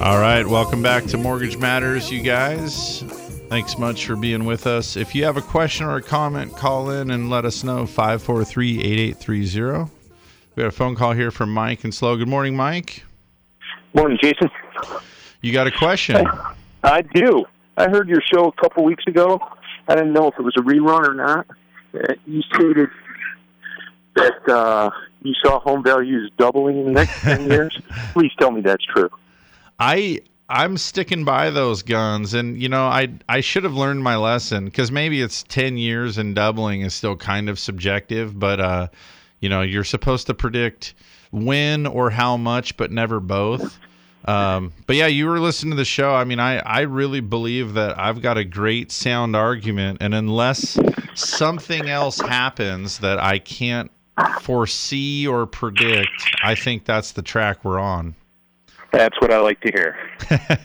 All right, welcome back to Mortgage Matters, you guys. Thanks much for being with us. If you have a question or a comment, call in and let us know 543 8830. We got a phone call here from Mike and SLO. Good morning, Mike. Morning, Jason. You got a question? I do. I heard your show a couple weeks ago. I didn't know if it was a rerun or not. Uh, You stated that uh, you saw home values doubling in the next 10 years. Please tell me that's true. I I'm sticking by those guns, and you know I I should have learned my lesson because maybe it's ten years and doubling is still kind of subjective, but uh, you know you're supposed to predict when or how much, but never both. Um, but yeah, you were listening to the show. I mean, I I really believe that I've got a great sound argument, and unless something else happens that I can't foresee or predict, I think that's the track we're on. That's what I like to hear.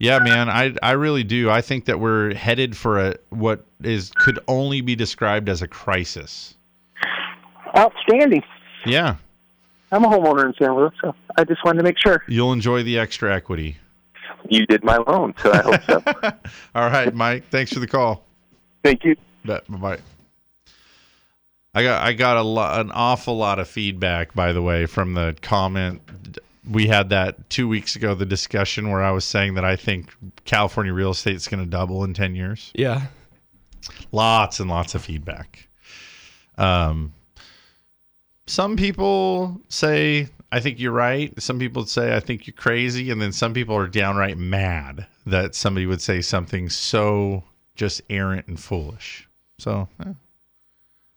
Yeah, man, I I really do. I think that we're headed for a what is could only be described as a crisis. Outstanding. Yeah, I'm a homeowner in San Luis, so I just wanted to make sure. you'll enjoy the extra equity. You did my loan, so I hope so. All right, Mike. Thanks for the call. Thank you. Bye bye. I got I got a lot, an awful lot of feedback, by the way, from the comment. We had that two weeks ago, the discussion where I was saying that I think California real estate is going to double in ten years. Yeah. lots and lots of feedback. Um, some people say I think you're right. Some people say I think you're crazy, and then some people are downright mad that somebody would say something so just errant and foolish. So eh.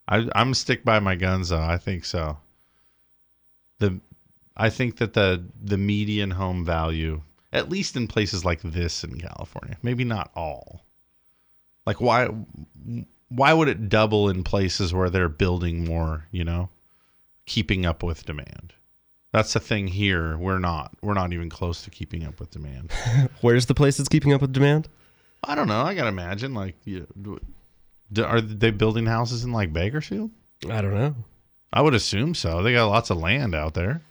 I, I'm stick by my guns, though. I think so. The I think that the the median home value, at least in places like this in California, maybe not all, like why why would it double in places where they're building more you know keeping up with demand? That's the thing here. We're not we're not even close to keeping up with demand. Where's the place that's keeping up with demand? i don't know. I gotta imagine like you do, are they building houses in like bakersfield? I don't know. i would assume so. They got lots of land out there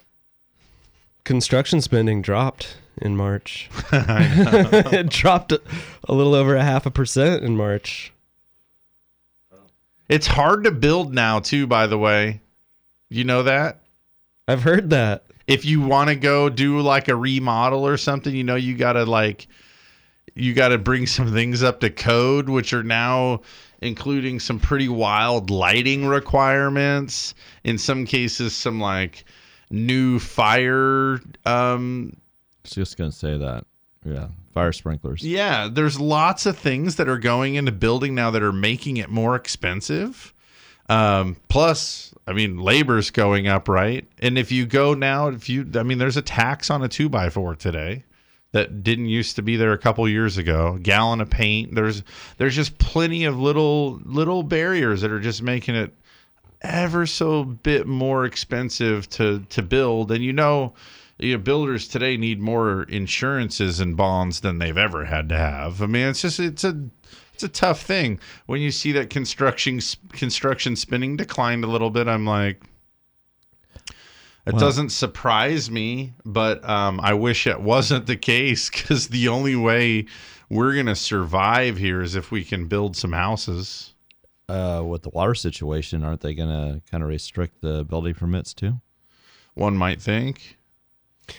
Construction spending dropped in March. it dropped a, a little over a half a percent in March. it's hard to build now too by the way you know that I've heard that. if you want to go do like a remodel or something, you know, you got to like you got to bring some things up to code which are now including some pretty wild lighting requirements. In some cases, some like new fire. Um, I was just gonna say that. Yeah, fire sprinklers. yeah, there's lots of things that are going into building now that are making it more expensive. Um, plus, I mean, labor's going up, right? And if you go now, if you, I mean, there's a tax on a two by four today that didn't used to be there a couple years ago. Gallon of paint. There's there's just plenty of little little barriers that are just making it ever so bit more expensive to to build. And you know, you know, builders today need more insurances and bonds than they've ever had to have. I mean, it's just it's a it's a tough thing when you see that construction construction spending declined a little bit. I'm like, it Well- doesn't surprise me, but um, I wish it wasn't the case because the only way we're gonna survive here is if we can build some houses. Uh, with the water situation, aren't they gonna kind of restrict the building permits too? One might think.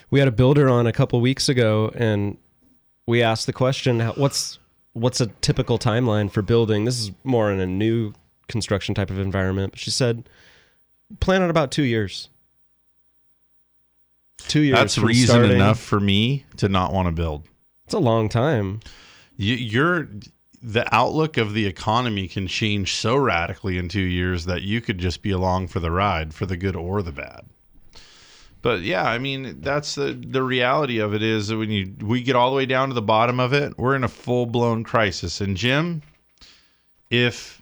We had a builder on a couple weeks ago, and we asked the question, "What's what's a typical timeline for building?" This is more in a new construction type of environment. She said, "Plan on about two years." Two years. That's reason starting. enough for me to not want to build. It's a long time. You, you're the outlook of the economy can change so radically in two years that you could just be along for the ride, for the good or the bad. But yeah, I mean that's the the reality of it is that when you we get all the way down to the bottom of it, we're in a full blown crisis. And Jim, if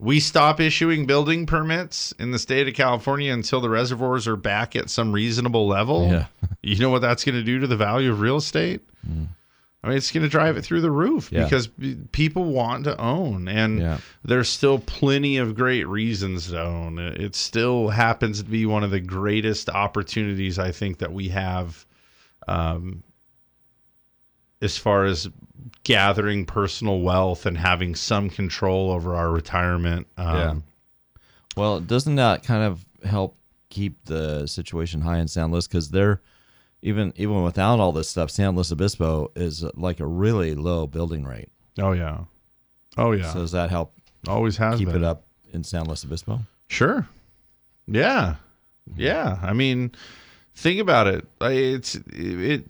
we stop issuing building permits in the state of California until the reservoirs are back at some reasonable level, Yeah. you know what that's going to do to the value of real estate? Mm. I mean, it's going to drive it through the roof Yeah. because people want to own, and Yeah. there's still plenty of great reasons to own. It still happens to be one of the greatest opportunities I think that we have, um, as far as gathering personal wealth and having some control over our retirement. Um, Yeah. Well, doesn't that kind of help keep the situation high San Luis? Because they're even even without all this stuff, San Luis Obispo is uh, like a really low building rate. Oh yeah. Oh yeah. So does that help? Always has keep been. it up in San Luis Obispo. Sure. Yeah. Yeah. I mean, think about it. It's it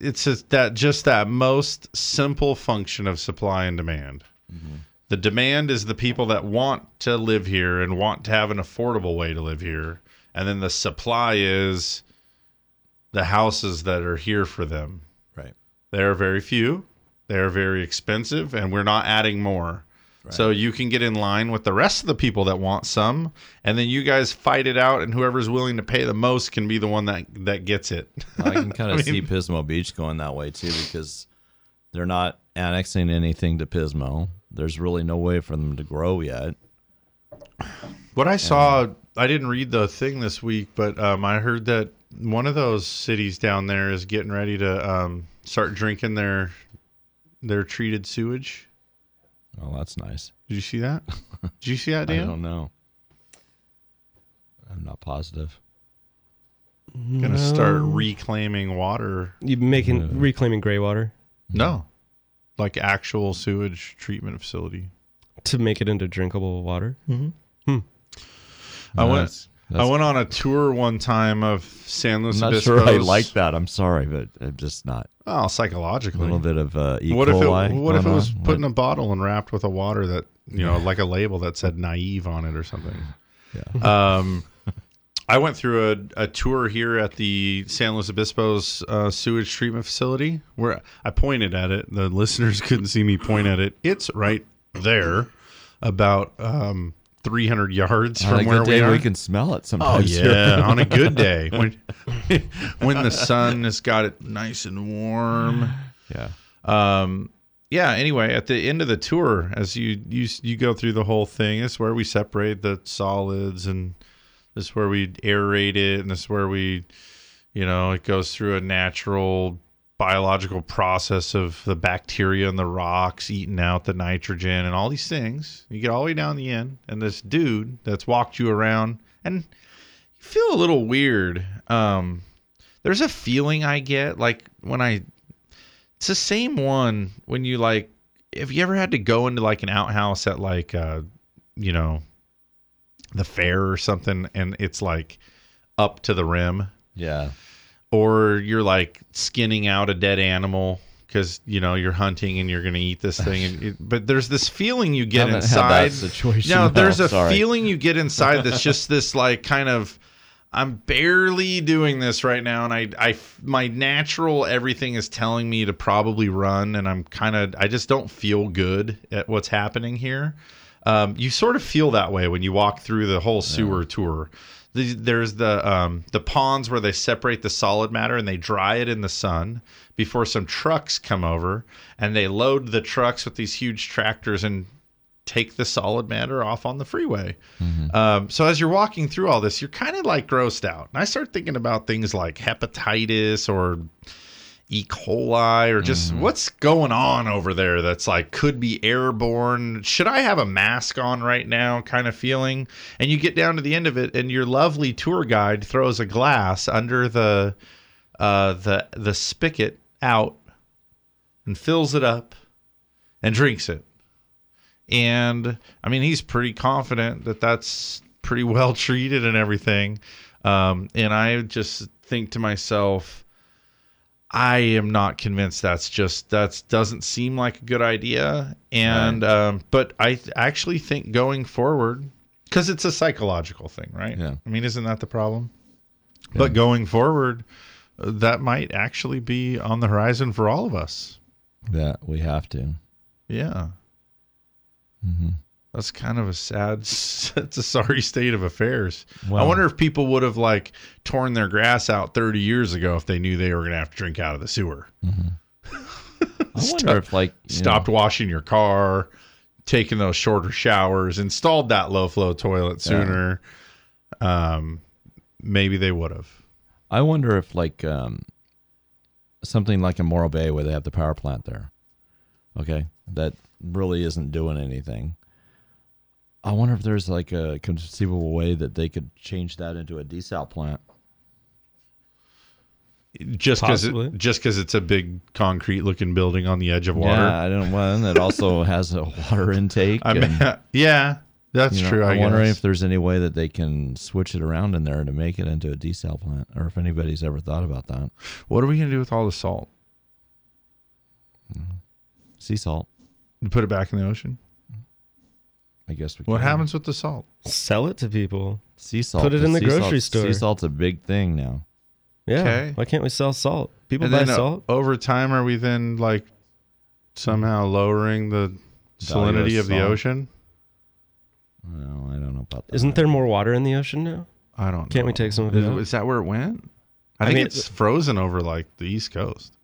it's just that just that most simple function of supply and demand. The demand is the people that want to live here and want to have an affordable way to live here, and then the supply is the houses that are here for them. Right. They are very few. They are very expensive, and we're not adding more. So you can get in line with the rest of the people that want some, and then you guys fight it out, and whoever's willing to pay the most can be the one that that gets it. I can kind I of see Pismo Beach going that way too because they're not annexing anything to Pismo. There's really no way for them to grow yet. What I saw, I didn't read the thing this week, but um, I heard that one of those cities down there is getting ready to um, start drinking their their treated sewage. Oh, that's nice. Did you see that? Did you see that, Dan? I don't know. I'm not positive. Going to start reclaiming water. You making reclaiming gray water No, like actual sewage treatment facility. to make it into drinkable water. Mhm. Hmm. I No, went. That's- I went on a tour one time of San Luis I'm not Obispo. sure I like that. I'm sorry, but I'm just not. Oh, psychologically, A little bit of uh, E. what if it? What if it was on. put in a bottle and wrapped with a water that you know, like a label that said "naive" on it or something? Yeah. Um, I went through a, a tour here at the San Luis Obispo's uh, sewage treatment facility where I pointed at it. The listeners couldn't see me point at it. It's right there, about um, 300 yards On from a where good we are. we can smell it sometimes. Oh sometimes. yeah, on a good day when when the sun has got it nice and warm. Yeah. Um. Yeah. Anyway, at the end of the tour, as you you you go through the whole thing, it's where we separate the solids, and this is where we aerate it, and this is where we, you know, it goes through a natural biological process of the bacteria in the rocks eating out the nitrogen and all these things. You get all the way down the end, and this dude that's walked you around, and you feel a little weird. Um, there's a feeling I get like when I it's the same one when you like have you ever had to go into like an outhouse at like uh you know the fair or something and it's like up to the rim Yeah. Or you're like skinning out a dead animal because you know you're hunting and you're going to eat this thing and it, but there's this feeling you get Haven't had that inside situation, no there's a sorry. feeling you get inside that's just this like kind of i'm barely doing this right now and i i my natural everything is telling me to probably run and i'm kind of i just don't feel good at what's happening here. Um, you sort of feel that way when you walk through the whole sewer tour the, there's the um, the ponds where they separate the solid matter and they dry it in the sun before some trucks come over and they load the trucks with these huge tractors and take the solid matter off on the freeway. Um, so as you're walking through all this, you're kind of like grossed out. And I start thinking about things like hepatitis or E. coli or just what's going on over there that's like could be airborne. Should I have a mask on right now kind of feeling? And you get down to the end of it and your lovely tour guide throws a glass under the uh the the spigot out and fills it up and drinks it. And I mean he's pretty confident that that's pretty well treated and everything. Um and I just think to myself I am not convinced that's just that doesn't seem like a good idea. And um, but I th- actually think going forward, because it's a psychological thing, right? Yeah. I mean, isn't that the problem? But going forward, that might actually be on the horizon for all of us. That we have to. Yeah. Mhm. That's kind of a sad, it's a sorry state of affairs. I wonder if people would have like torn their grass out 30 years ago if they knew they were going to have to drink out of the sewer. I wonder if like you know, stopped washing your car, taking those shorter showers, installed that low flow toilet sooner. Um, maybe they would have. I wonder if like um, something like in Morro Bay where they have the power plant there. Okay, that really isn't doing anything. I wonder if there's like a conceivable way that they could change that into a desal plant. Just because just because it's a big concrete looking building on the edge of water. Yeah, I don't. One that also has a water intake. I mean, and, yeah, that's you know, true. I I'm wondering if there's any way that they can switch it around in there to make it into a desal plant, or if anybody's ever thought about that. what are we gonna do with all the salt? Sea salt, You put it back in the ocean. I guess. We What can. happens with the salt? Sell it to people. Sea salt. Put it in the sea grocery salt- store. Sea salt's a big thing now. Yeah. Okay. Why can't we sell salt? People and buy then uh, salt. over time, are we then like somehow lowering the Value of salinity of the salt. ocean? No, I don't know about that. Isn't there more water in the ocean now? I don't. Know. Can't we know. take some of it Is, out? is that where it went? I, I think mean- it's frozen over like the East Coast.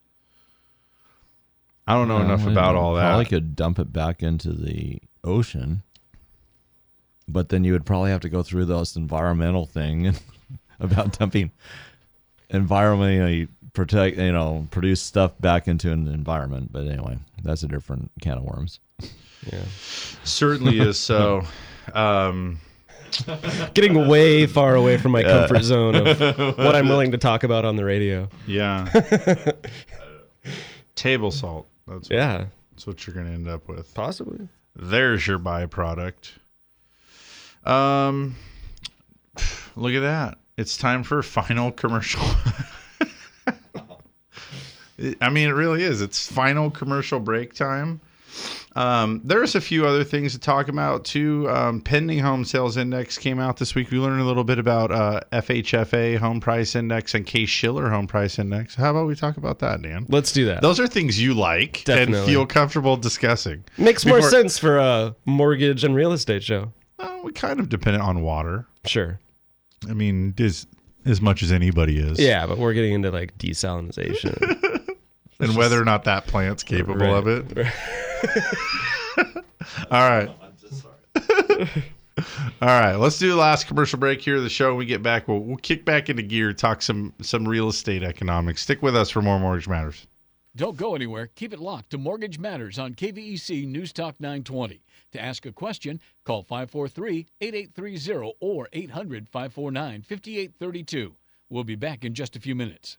I don't know Well, enough about don't- all Probably that. could dump it back into the ocean, but then you would probably have to go through those environmental thing about dumping environmentally protect, you know, produce stuff back into an environment. But anyway, that's a different can of worms. Yeah. Certainly is so. Um, Getting way far away from my comfort zone of what I'm willing to talk about on the radio. yeah. Table salt. That's what, Yeah. that's what you're going to end up with. Possibly. There's your byproduct. Um, look at that. It's time for final commercial. I mean, it really is. It's final commercial break time. Um, there's a few other things to talk about too. Um, pending home sales index came out this week. We learned a little bit about uh, FHFA home price index and Case Shiller home price index. How about we talk about that, Dan? Let's do that. Those are things you like and feel comfortable discussing. Makes more sense for a mortgage and real estate show. Well, we kind of dependent on water. Sure. I mean, as as much as anybody is. Yeah, but we're getting into like desalinization. And whether or not that plant's capable Right. of it. All right. All right. Let's do the last commercial break here of the show. When we get back, we'll, we'll kick back into gear, talk some some real estate economics. Stick with us for more Mortgage Matters. Don't go anywhere. Keep it locked to Mortgage Matters on KVEC News Talk 920. To ask a question, call 543 8830 or 800 549 5832. We'll be back in just a few minutes.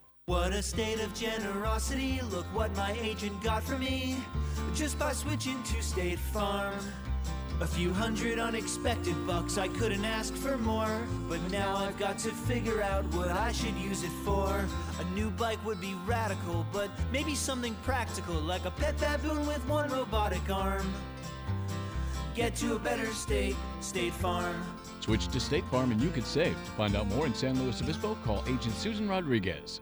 What a state of generosity. Look what my agent got for me just by switching to State Farm. A few hundred unexpected bucks, I couldn't ask for more. But now I've got to figure out what I should use it for. A new bike would be radical, but maybe something practical, like a pet baboon with one robotic arm. Get to a better state, State Farm. Switch to State Farm and you could save. To find out more in San Luis Obispo, call Agent Susan Rodriguez.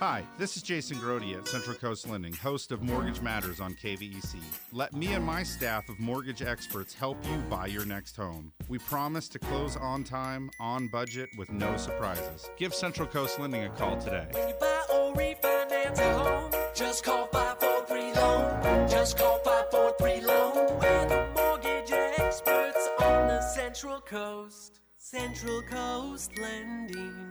Hi, this is Jason Grody at Central Coast Lending, host of Mortgage Matters on KVEC. Let me and my staff of mortgage experts help you buy your next home. We promise to close on time, on budget, with no surprises. Give Central Coast Lending a call today. Buy or refinance a home, just call 543 Loan. Just call 543 Loan. We're the mortgage experts on the Central Coast. Central Coast Lending.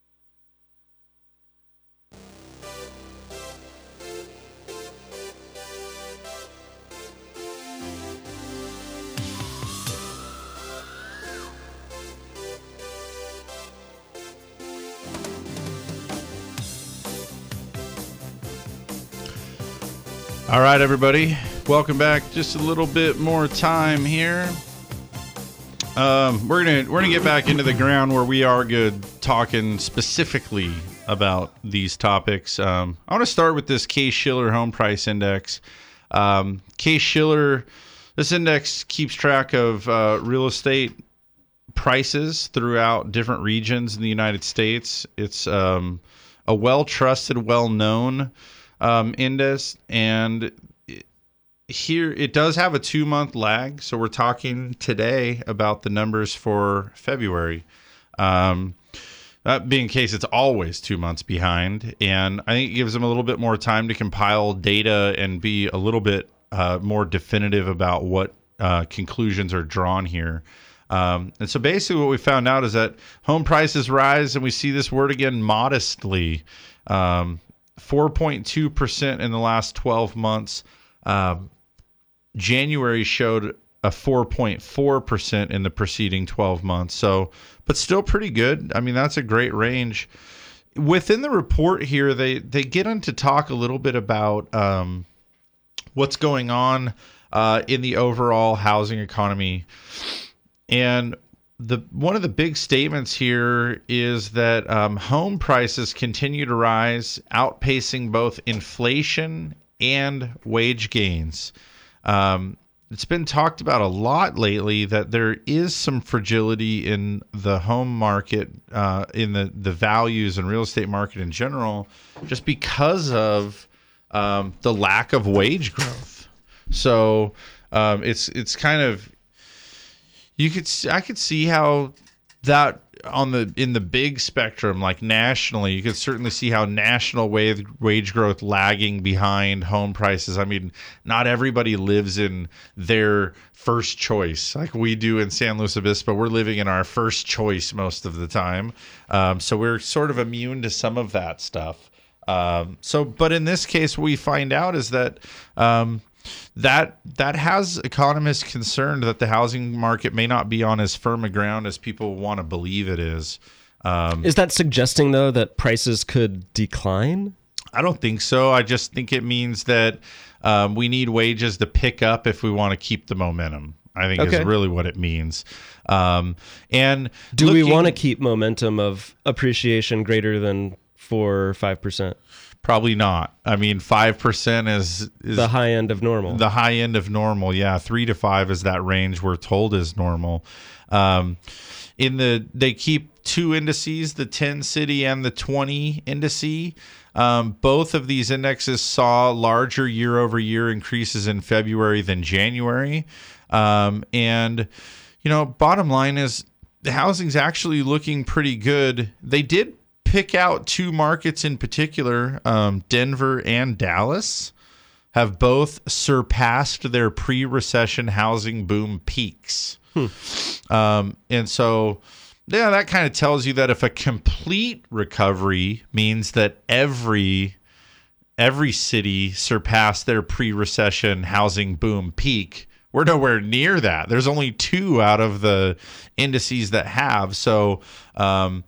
All right, everybody, welcome back. Just a little bit more time here. Um, we're gonna we're gonna get back into the ground where we are good talking specifically about these topics. Um, I want to start with this Case Shiller Home Price Index. Um, Case Shiller, this index keeps track of uh, real estate prices throughout different regions in the United States. It's um, a well trusted, well known um, and here it does have a two month lag. So we're talking today about the numbers for February. Um, that being the case, it's always two months behind, and I think it gives them a little bit more time to compile data and be a little bit uh, more definitive about what uh, conclusions are drawn here. Um, and so basically, what we found out is that home prices rise, and we see this word again modestly. Um, 4.2% in the last 12 months. Um, January showed a 4.4% in the preceding 12 months. So, but still pretty good. I mean, that's a great range. Within the report here, they they get into talk a little bit about um, what's going on uh, in the overall housing economy, and the one of the big statements here is that um, home prices continue to rise, outpacing both inflation and wage gains. Um, it's been talked about a lot lately that there is some fragility in the home market, uh, in the the values and real estate market in general, just because of um, the lack of wage growth. So um, it's it's kind of you could I could see how that on the in the big spectrum like nationally you could certainly see how national wage wage growth lagging behind home prices. I mean not everybody lives in their first choice like we do in san luis obispo. We're living in our first choice most of the time. Um, so we're sort of immune to some of that stuff. Um, so but in this case what we find out is that um, that that has economists concerned that the housing market may not be on as firm a ground as people want to believe it is. Um, Is that suggesting though that prices could decline? I don't think so. I just think it means that um, we need wages to pick up if we want to keep the momentum. I think Okay. is really what it means. Um, and Do we want to keep momentum of appreciation greater than four or five percent? Probably not. I mean, five percent is, is The high end of normal. The high end of normal, yeah. Three to five is that range we're told is normal. Um, in the they keep two indices, the ten city and the twenty indice. Um, both of these indexes saw larger year over year increases in February than January. Um, and you know, bottom line is the housing's actually looking pretty good. They did pick out two markets in particular, um, Denver and Dallas have both surpassed their pre-recession housing boom peaks. Um, and so, yeah, that kind of tells you that if a complete recovery means that every every city surpassed their pre-recession housing boom peak, we're nowhere near that. There's only two out of the indices that have. So, um,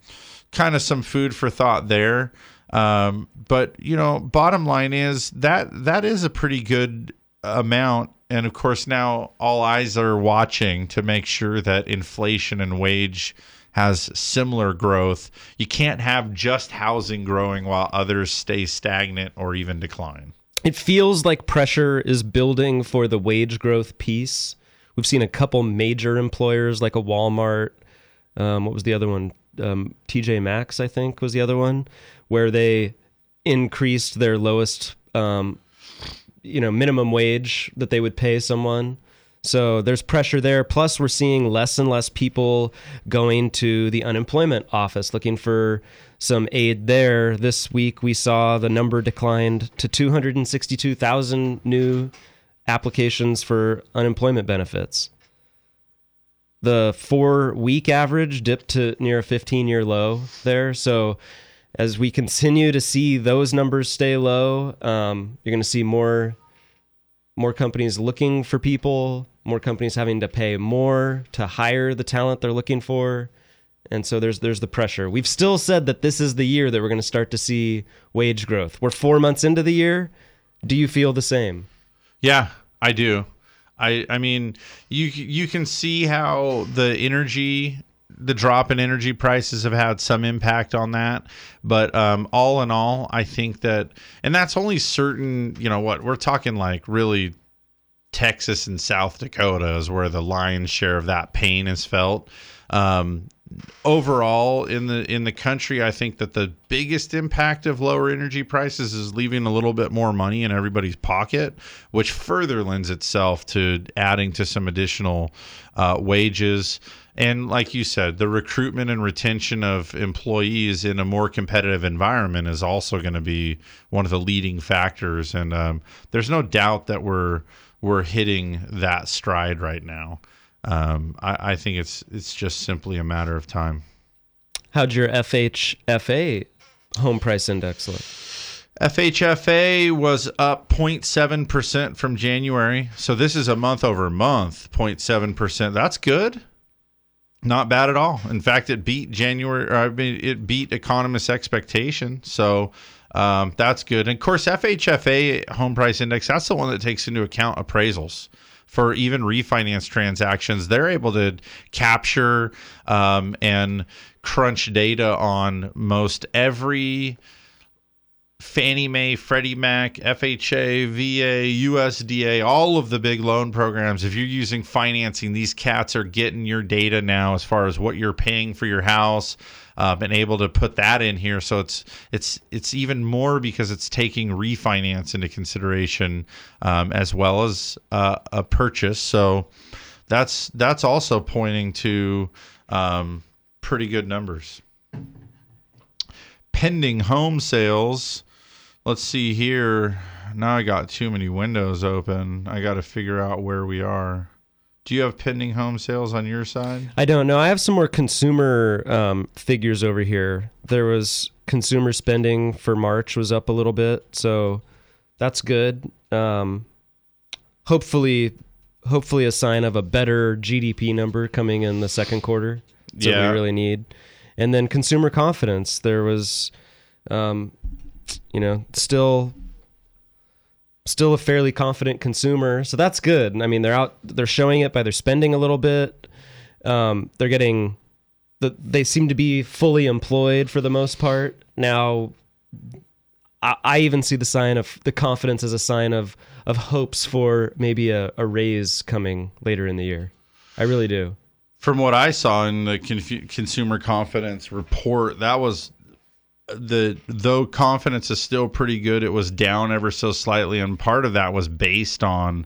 kind of some food for thought there. Um, but you know, bottom line is that that is a pretty good amount. And of course, now all eyes are watching to make sure that inflation and wage has similar growth. You can't have just housing growing while others stay stagnant or even decline. It feels like pressure is building for the wage growth piece. We've seen a couple major employers like a Walmart. Um, what was the other one? Um, TJ Maxx, I think, was the other one, where they increased their lowest, um, you know, minimum wage that they would pay someone. So there's pressure there. Plus, we're seeing less and less people going to the unemployment office looking for some aid there. This week, we saw the number declined to 262,000 new applications for unemployment benefits. The four week average dipped to near a 15 year low there. So, as we continue to see those numbers stay low, um, you're going to see more more companies looking for people, more companies having to pay more to hire the talent they're looking for. And so there's there's the pressure. We've still said that this is the year that we're going to start to see wage growth. We're 4 months into the year. Do you feel the same? Yeah, I do. I I mean, you you can see how the energy the drop in energy prices have had some impact on that, but um, all in all, I think that, and that's only certain. You know what we're talking like really Texas and South Dakota is where the lion's share of that pain is felt. Um, overall in the in the country, I think that the biggest impact of lower energy prices is leaving a little bit more money in everybody's pocket, which further lends itself to adding to some additional uh, wages. And like you said, the recruitment and retention of employees in a more competitive environment is also going to be one of the leading factors. And um, there's no doubt that we're we're hitting that stride right now. Um, I, I think it's it's just simply a matter of time. How'd your FHFA home price index look? FHFA was up 0.7% from January. So this is a month over month, 0.7%. That's good. Not bad at all. In fact, it beat January, or I mean, it beat economists' expectation. So um, that's good. And of course, FHFA home price index, that's the one that takes into account appraisals for even refinance transactions. They're able to capture um, and crunch data on most every Fannie Mae, Freddie Mac, FHA, VA, USDA, all of the big loan programs. If you're using financing, these cats are getting your data now as far as what you're paying for your house, uh, and able to put that in here. So it's it's it's even more because it's taking refinance into consideration um, as well as uh, a purchase. So that's that's also pointing to um, pretty good numbers. Pending home sales let's see here. Now I got too many windows open. I got to figure out where we are. Do you have pending home sales on your side? I don't know. I have some more consumer um, figures over here. There was consumer spending for March was up a little bit, so that's good. Um, hopefully, hopefully a sign of a better GDP number coming in the second quarter. That's what Yeah. we really need. and then consumer confidence. There was, um, you know, still still a fairly confident consumer, so that's good. I mean, they're out, they're showing it by their spending a little bit. Um, they're getting the, they seem to be fully employed for the most part now. I, I even see the sign of the confidence as a sign of of hopes for maybe a, a raise coming later in the year. I really do. From what I saw in the consumer confidence report, that was the though confidence is still pretty good. It was down ever so slightly, and part of that was based on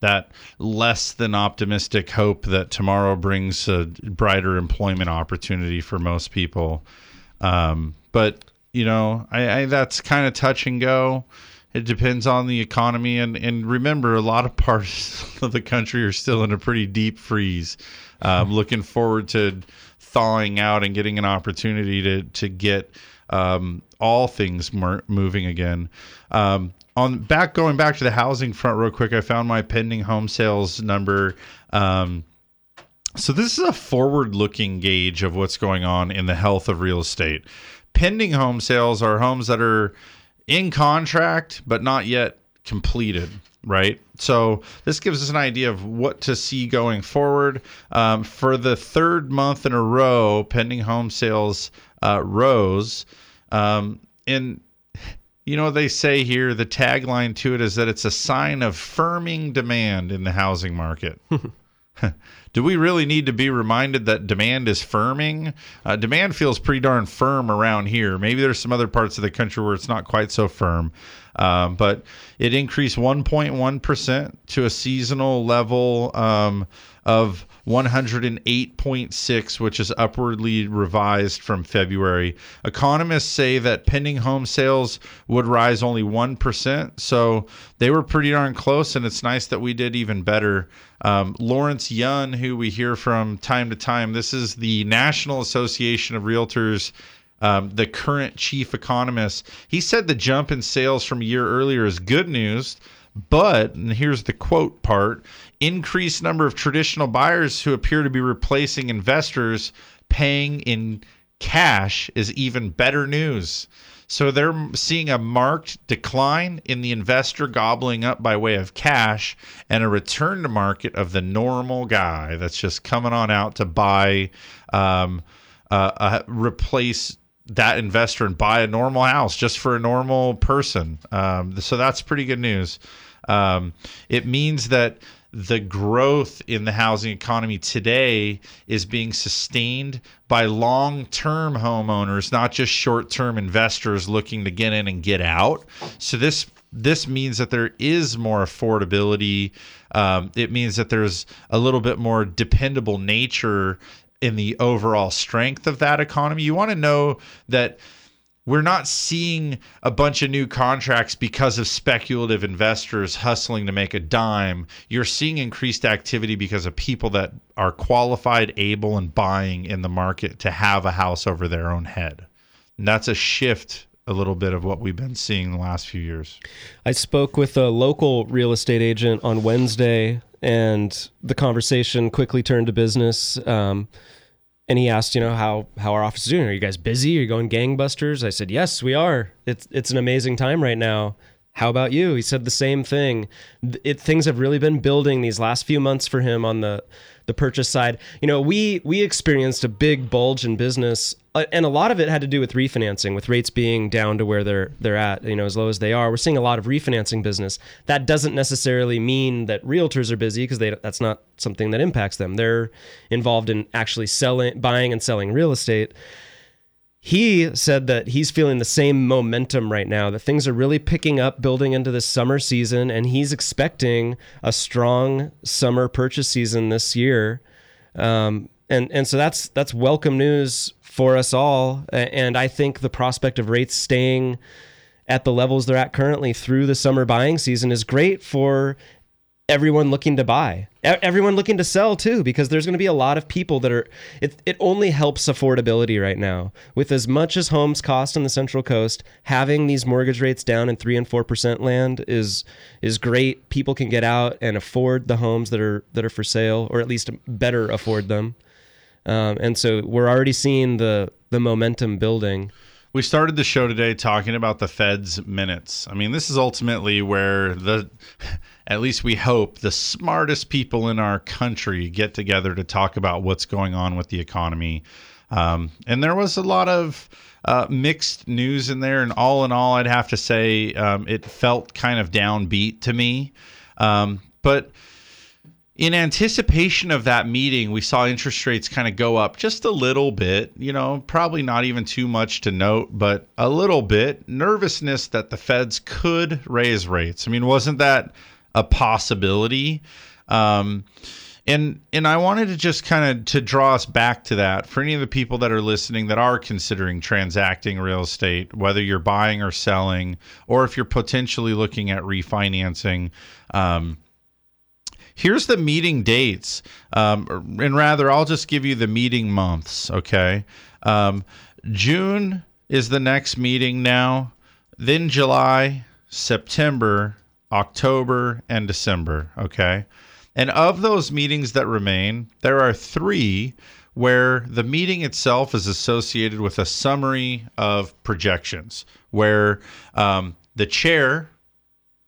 that less than optimistic hope that tomorrow brings a brighter employment opportunity for most people. Um, but you know, I, I that's kind of touch and go. It depends on the economy, and and remember, a lot of parts of the country are still in a pretty deep freeze. Um, looking forward to thawing out and getting an opportunity to to get um, all things mer- moving again. Um, on back going back to the housing front real quick, I found my pending home sales number. Um, so this is a forward-looking gauge of what's going on in the health of real estate. Pending home sales are homes that are in contract but not yet completed right so this gives us an idea of what to see going forward um, for the third month in a row pending home sales uh, rose. Um, and you know they say here the tagline to it is that it's a sign of firming demand in the housing market do we really need to be reminded that demand is firming? Uh, demand feels pretty darn firm around here. Maybe there's some other parts of the country where it's not quite so firm. Um, but it increased 1.1% to a seasonal level um, of 108.6, which is upwardly revised from February. Economists say that pending home sales would rise only 1%. So they were pretty darn close, and it's nice that we did even better. Um, Lawrence Yun, who we hear from time to time, this is the National Association of Realtors. Um, the current chief economist, he said the jump in sales from a year earlier is good news, but, and here's the quote part increased number of traditional buyers who appear to be replacing investors paying in cash is even better news. So they're seeing a marked decline in the investor gobbling up by way of cash and a return to market of the normal guy that's just coming on out to buy, um, uh, uh, replace that investor and buy a normal house just for a normal person. Um, so that's pretty good news. Um, it means that the growth in the housing economy today is being sustained by long term homeowners, not just short term investors looking to get in and get out. So this this means that there is more affordability. Um, it means that there's a little bit more dependable nature in the overall strength of that economy. You want to know that we're not seeing a bunch of new contracts because of speculative investors hustling to make a dime. You're seeing increased activity because of people that are qualified, able, and buying in the market to have a house over their own head. And that's a shift a little bit of what we've been seeing the last few years. I spoke with a local real estate agent on Wednesday, and the conversation quickly turned to business. Um, and he asked, you know, how how our office is doing. Are you guys busy? Are you going gangbusters? I said, yes, we are. It's it's an amazing time right now. How about you? He said the same thing. It things have really been building these last few months for him on the the purchase side. You know, we we experienced a big bulge in business, uh, and a lot of it had to do with refinancing, with rates being down to where they're they're at, you know, as low as they are. We're seeing a lot of refinancing business. That doesn't necessarily mean that realtors are busy because that's not something that impacts them. They're involved in actually selling, buying, and selling real estate he said that he's feeling the same momentum right now that things are really picking up building into the summer season and he's expecting a strong summer purchase season this year. Um, and and so that's that's welcome news for us all. And i think the prospect of rates staying at the levels they're at currently through the summer buying season is great for everyone looking to buy. Everyone looking to sell too because there's going to be a lot of people that are it, it only helps affordability right now. With as much as homes cost on the central coast having these mortgage rates down in 3 and 4% land is is great. People can get out and afford the homes that are that are for sale or at least better afford them. Um, and so we're already seeing the the momentum building. We started the show today talking about the Fed's minutes. I mean, this is ultimately where the, at least we hope, the smartest people in our country get together to talk about what's going on with the economy. Um, and there was a lot of uh, mixed news in there. And all in all, I'd have to say um, it felt kind of downbeat to me. Um, but in anticipation of that meeting, we saw interest rates kind of go up just a little bit, you know, probably not even too much to note, but a little bit. Nervousness that the feds could raise rates. I mean, wasn't that a possibility? Um, and and I wanted to just kind of to draw us back to that for any of the people that are listening that are considering transacting real estate, whether you're buying or selling, or if you're potentially looking at refinancing. Um, here's the meeting dates. Um, and rather, I'll just give you the meeting months, okay? Um, June is the next meeting now, then July, September, October, and December, okay? And of those meetings that remain, there are three where the meeting itself is associated with a summary of projections, where um, the chair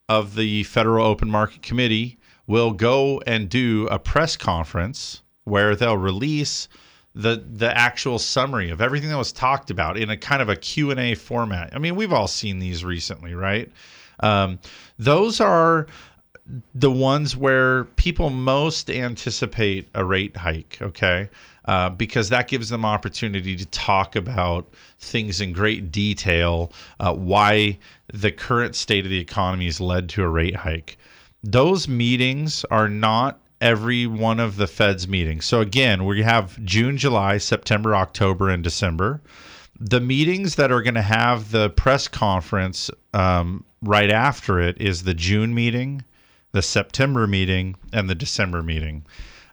of the Federal Open Market Committee will go and do a press conference where they'll release the the actual summary of everything that was talked about in a kind of a Q&A format. I mean, we've all seen these recently, right? Um, those are the ones where people most anticipate a rate hike, okay? Uh, because that gives them opportunity to talk about things in great detail, uh, why the current state of the economy has led to a rate hike those meetings are not every one of the Fed's meetings. So again, we have June, July, September, October, and December. The meetings that are going to have the press conference um, right after it is the June meeting, the September meeting, and the December meeting.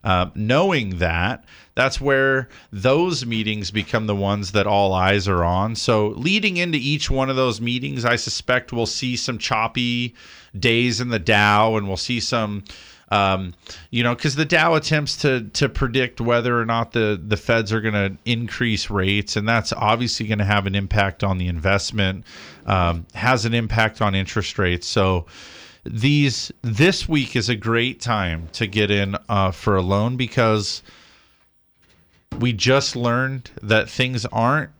Uh, knowing that, that's where those meetings become the ones that all eyes are on. So, leading into each one of those meetings, I suspect we'll see some choppy days in the Dow, and we'll see some. Um, you know, because the Dow attempts to to predict whether or not the the Feds are going to increase rates, and that's obviously going to have an impact on the investment, um, has an impact on interest rates. So, these this week is a great time to get in uh, for a loan because we just learned that things aren't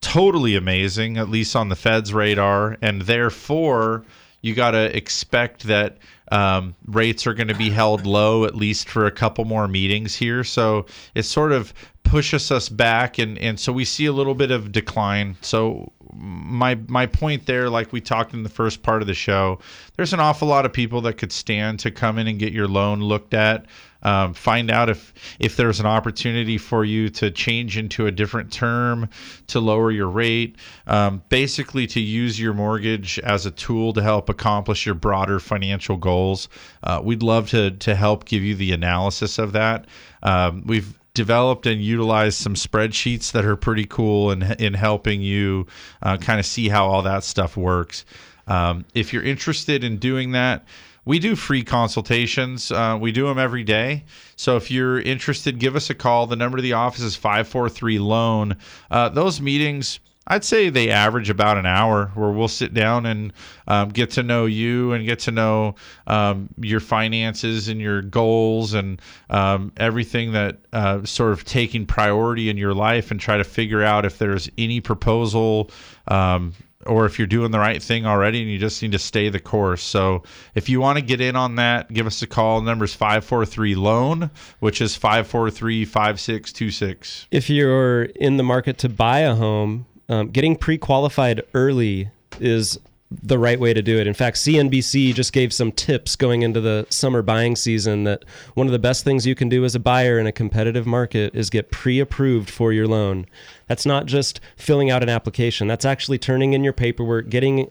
totally amazing, at least on the Fed's radar, and therefore you got to expect that um, rates are going to be held low at least for a couple more meetings here. So it sort of pushes us back, and and so we see a little bit of decline. So my my point there, like we talked in the first part of the show, there's an awful lot of people that could stand to come in and get your loan looked at. Um, find out if if there's an opportunity for you to change into a different term to lower your rate um, basically to use your mortgage as a tool to help accomplish your broader financial goals uh, we'd love to to help give you the analysis of that um, we've developed and utilized some spreadsheets that are pretty cool in in helping you uh, kind of see how all that stuff works um, if you're interested in doing that we do free consultations. Uh, we do them every day. So if you're interested, give us a call. The number of the office is 543 Loan. Uh, those meetings, I'd say they average about an hour where we'll sit down and um, get to know you and get to know um, your finances and your goals and um, everything that uh, sort of taking priority in your life and try to figure out if there's any proposal um, or if you're doing the right thing already and you just need to stay the course. So if you want to get in on that, give us a call. The number is 543 loan, which is 543 5626. If you're in the market to buy a home, um, getting pre qualified early is the right way to do it. In fact, CNBC just gave some tips going into the summer buying season that one of the best things you can do as a buyer in a competitive market is get pre approved for your loan. That's not just filling out an application, that's actually turning in your paperwork, getting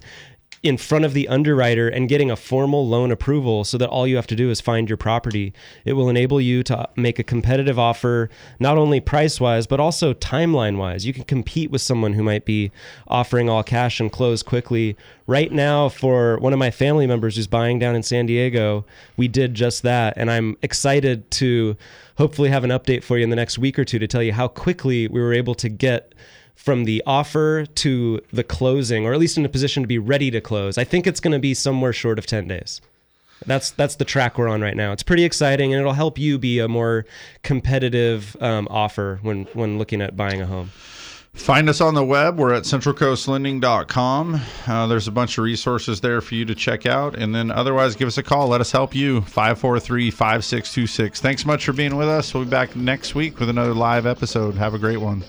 in front of the underwriter and getting a formal loan approval so that all you have to do is find your property. It will enable you to make a competitive offer, not only price wise, but also timeline wise. You can compete with someone who might be offering all cash and close quickly. Right now, for one of my family members who's buying down in San Diego, we did just that. And I'm excited to hopefully have an update for you in the next week or two to tell you how quickly we were able to get from the offer to the closing, or at least in a position to be ready to close. I think it's going to be somewhere short of 10 days. That's that's the track we're on right now. It's pretty exciting, and it'll help you be a more competitive um, offer when when looking at buying a home. Find us on the web. We're at centralcoastlending.com. Uh, there's a bunch of resources there for you to check out. And then otherwise, give us a call. Let us help you. 543 5626. Thanks much for being with us. We'll be back next week with another live episode. Have a great one.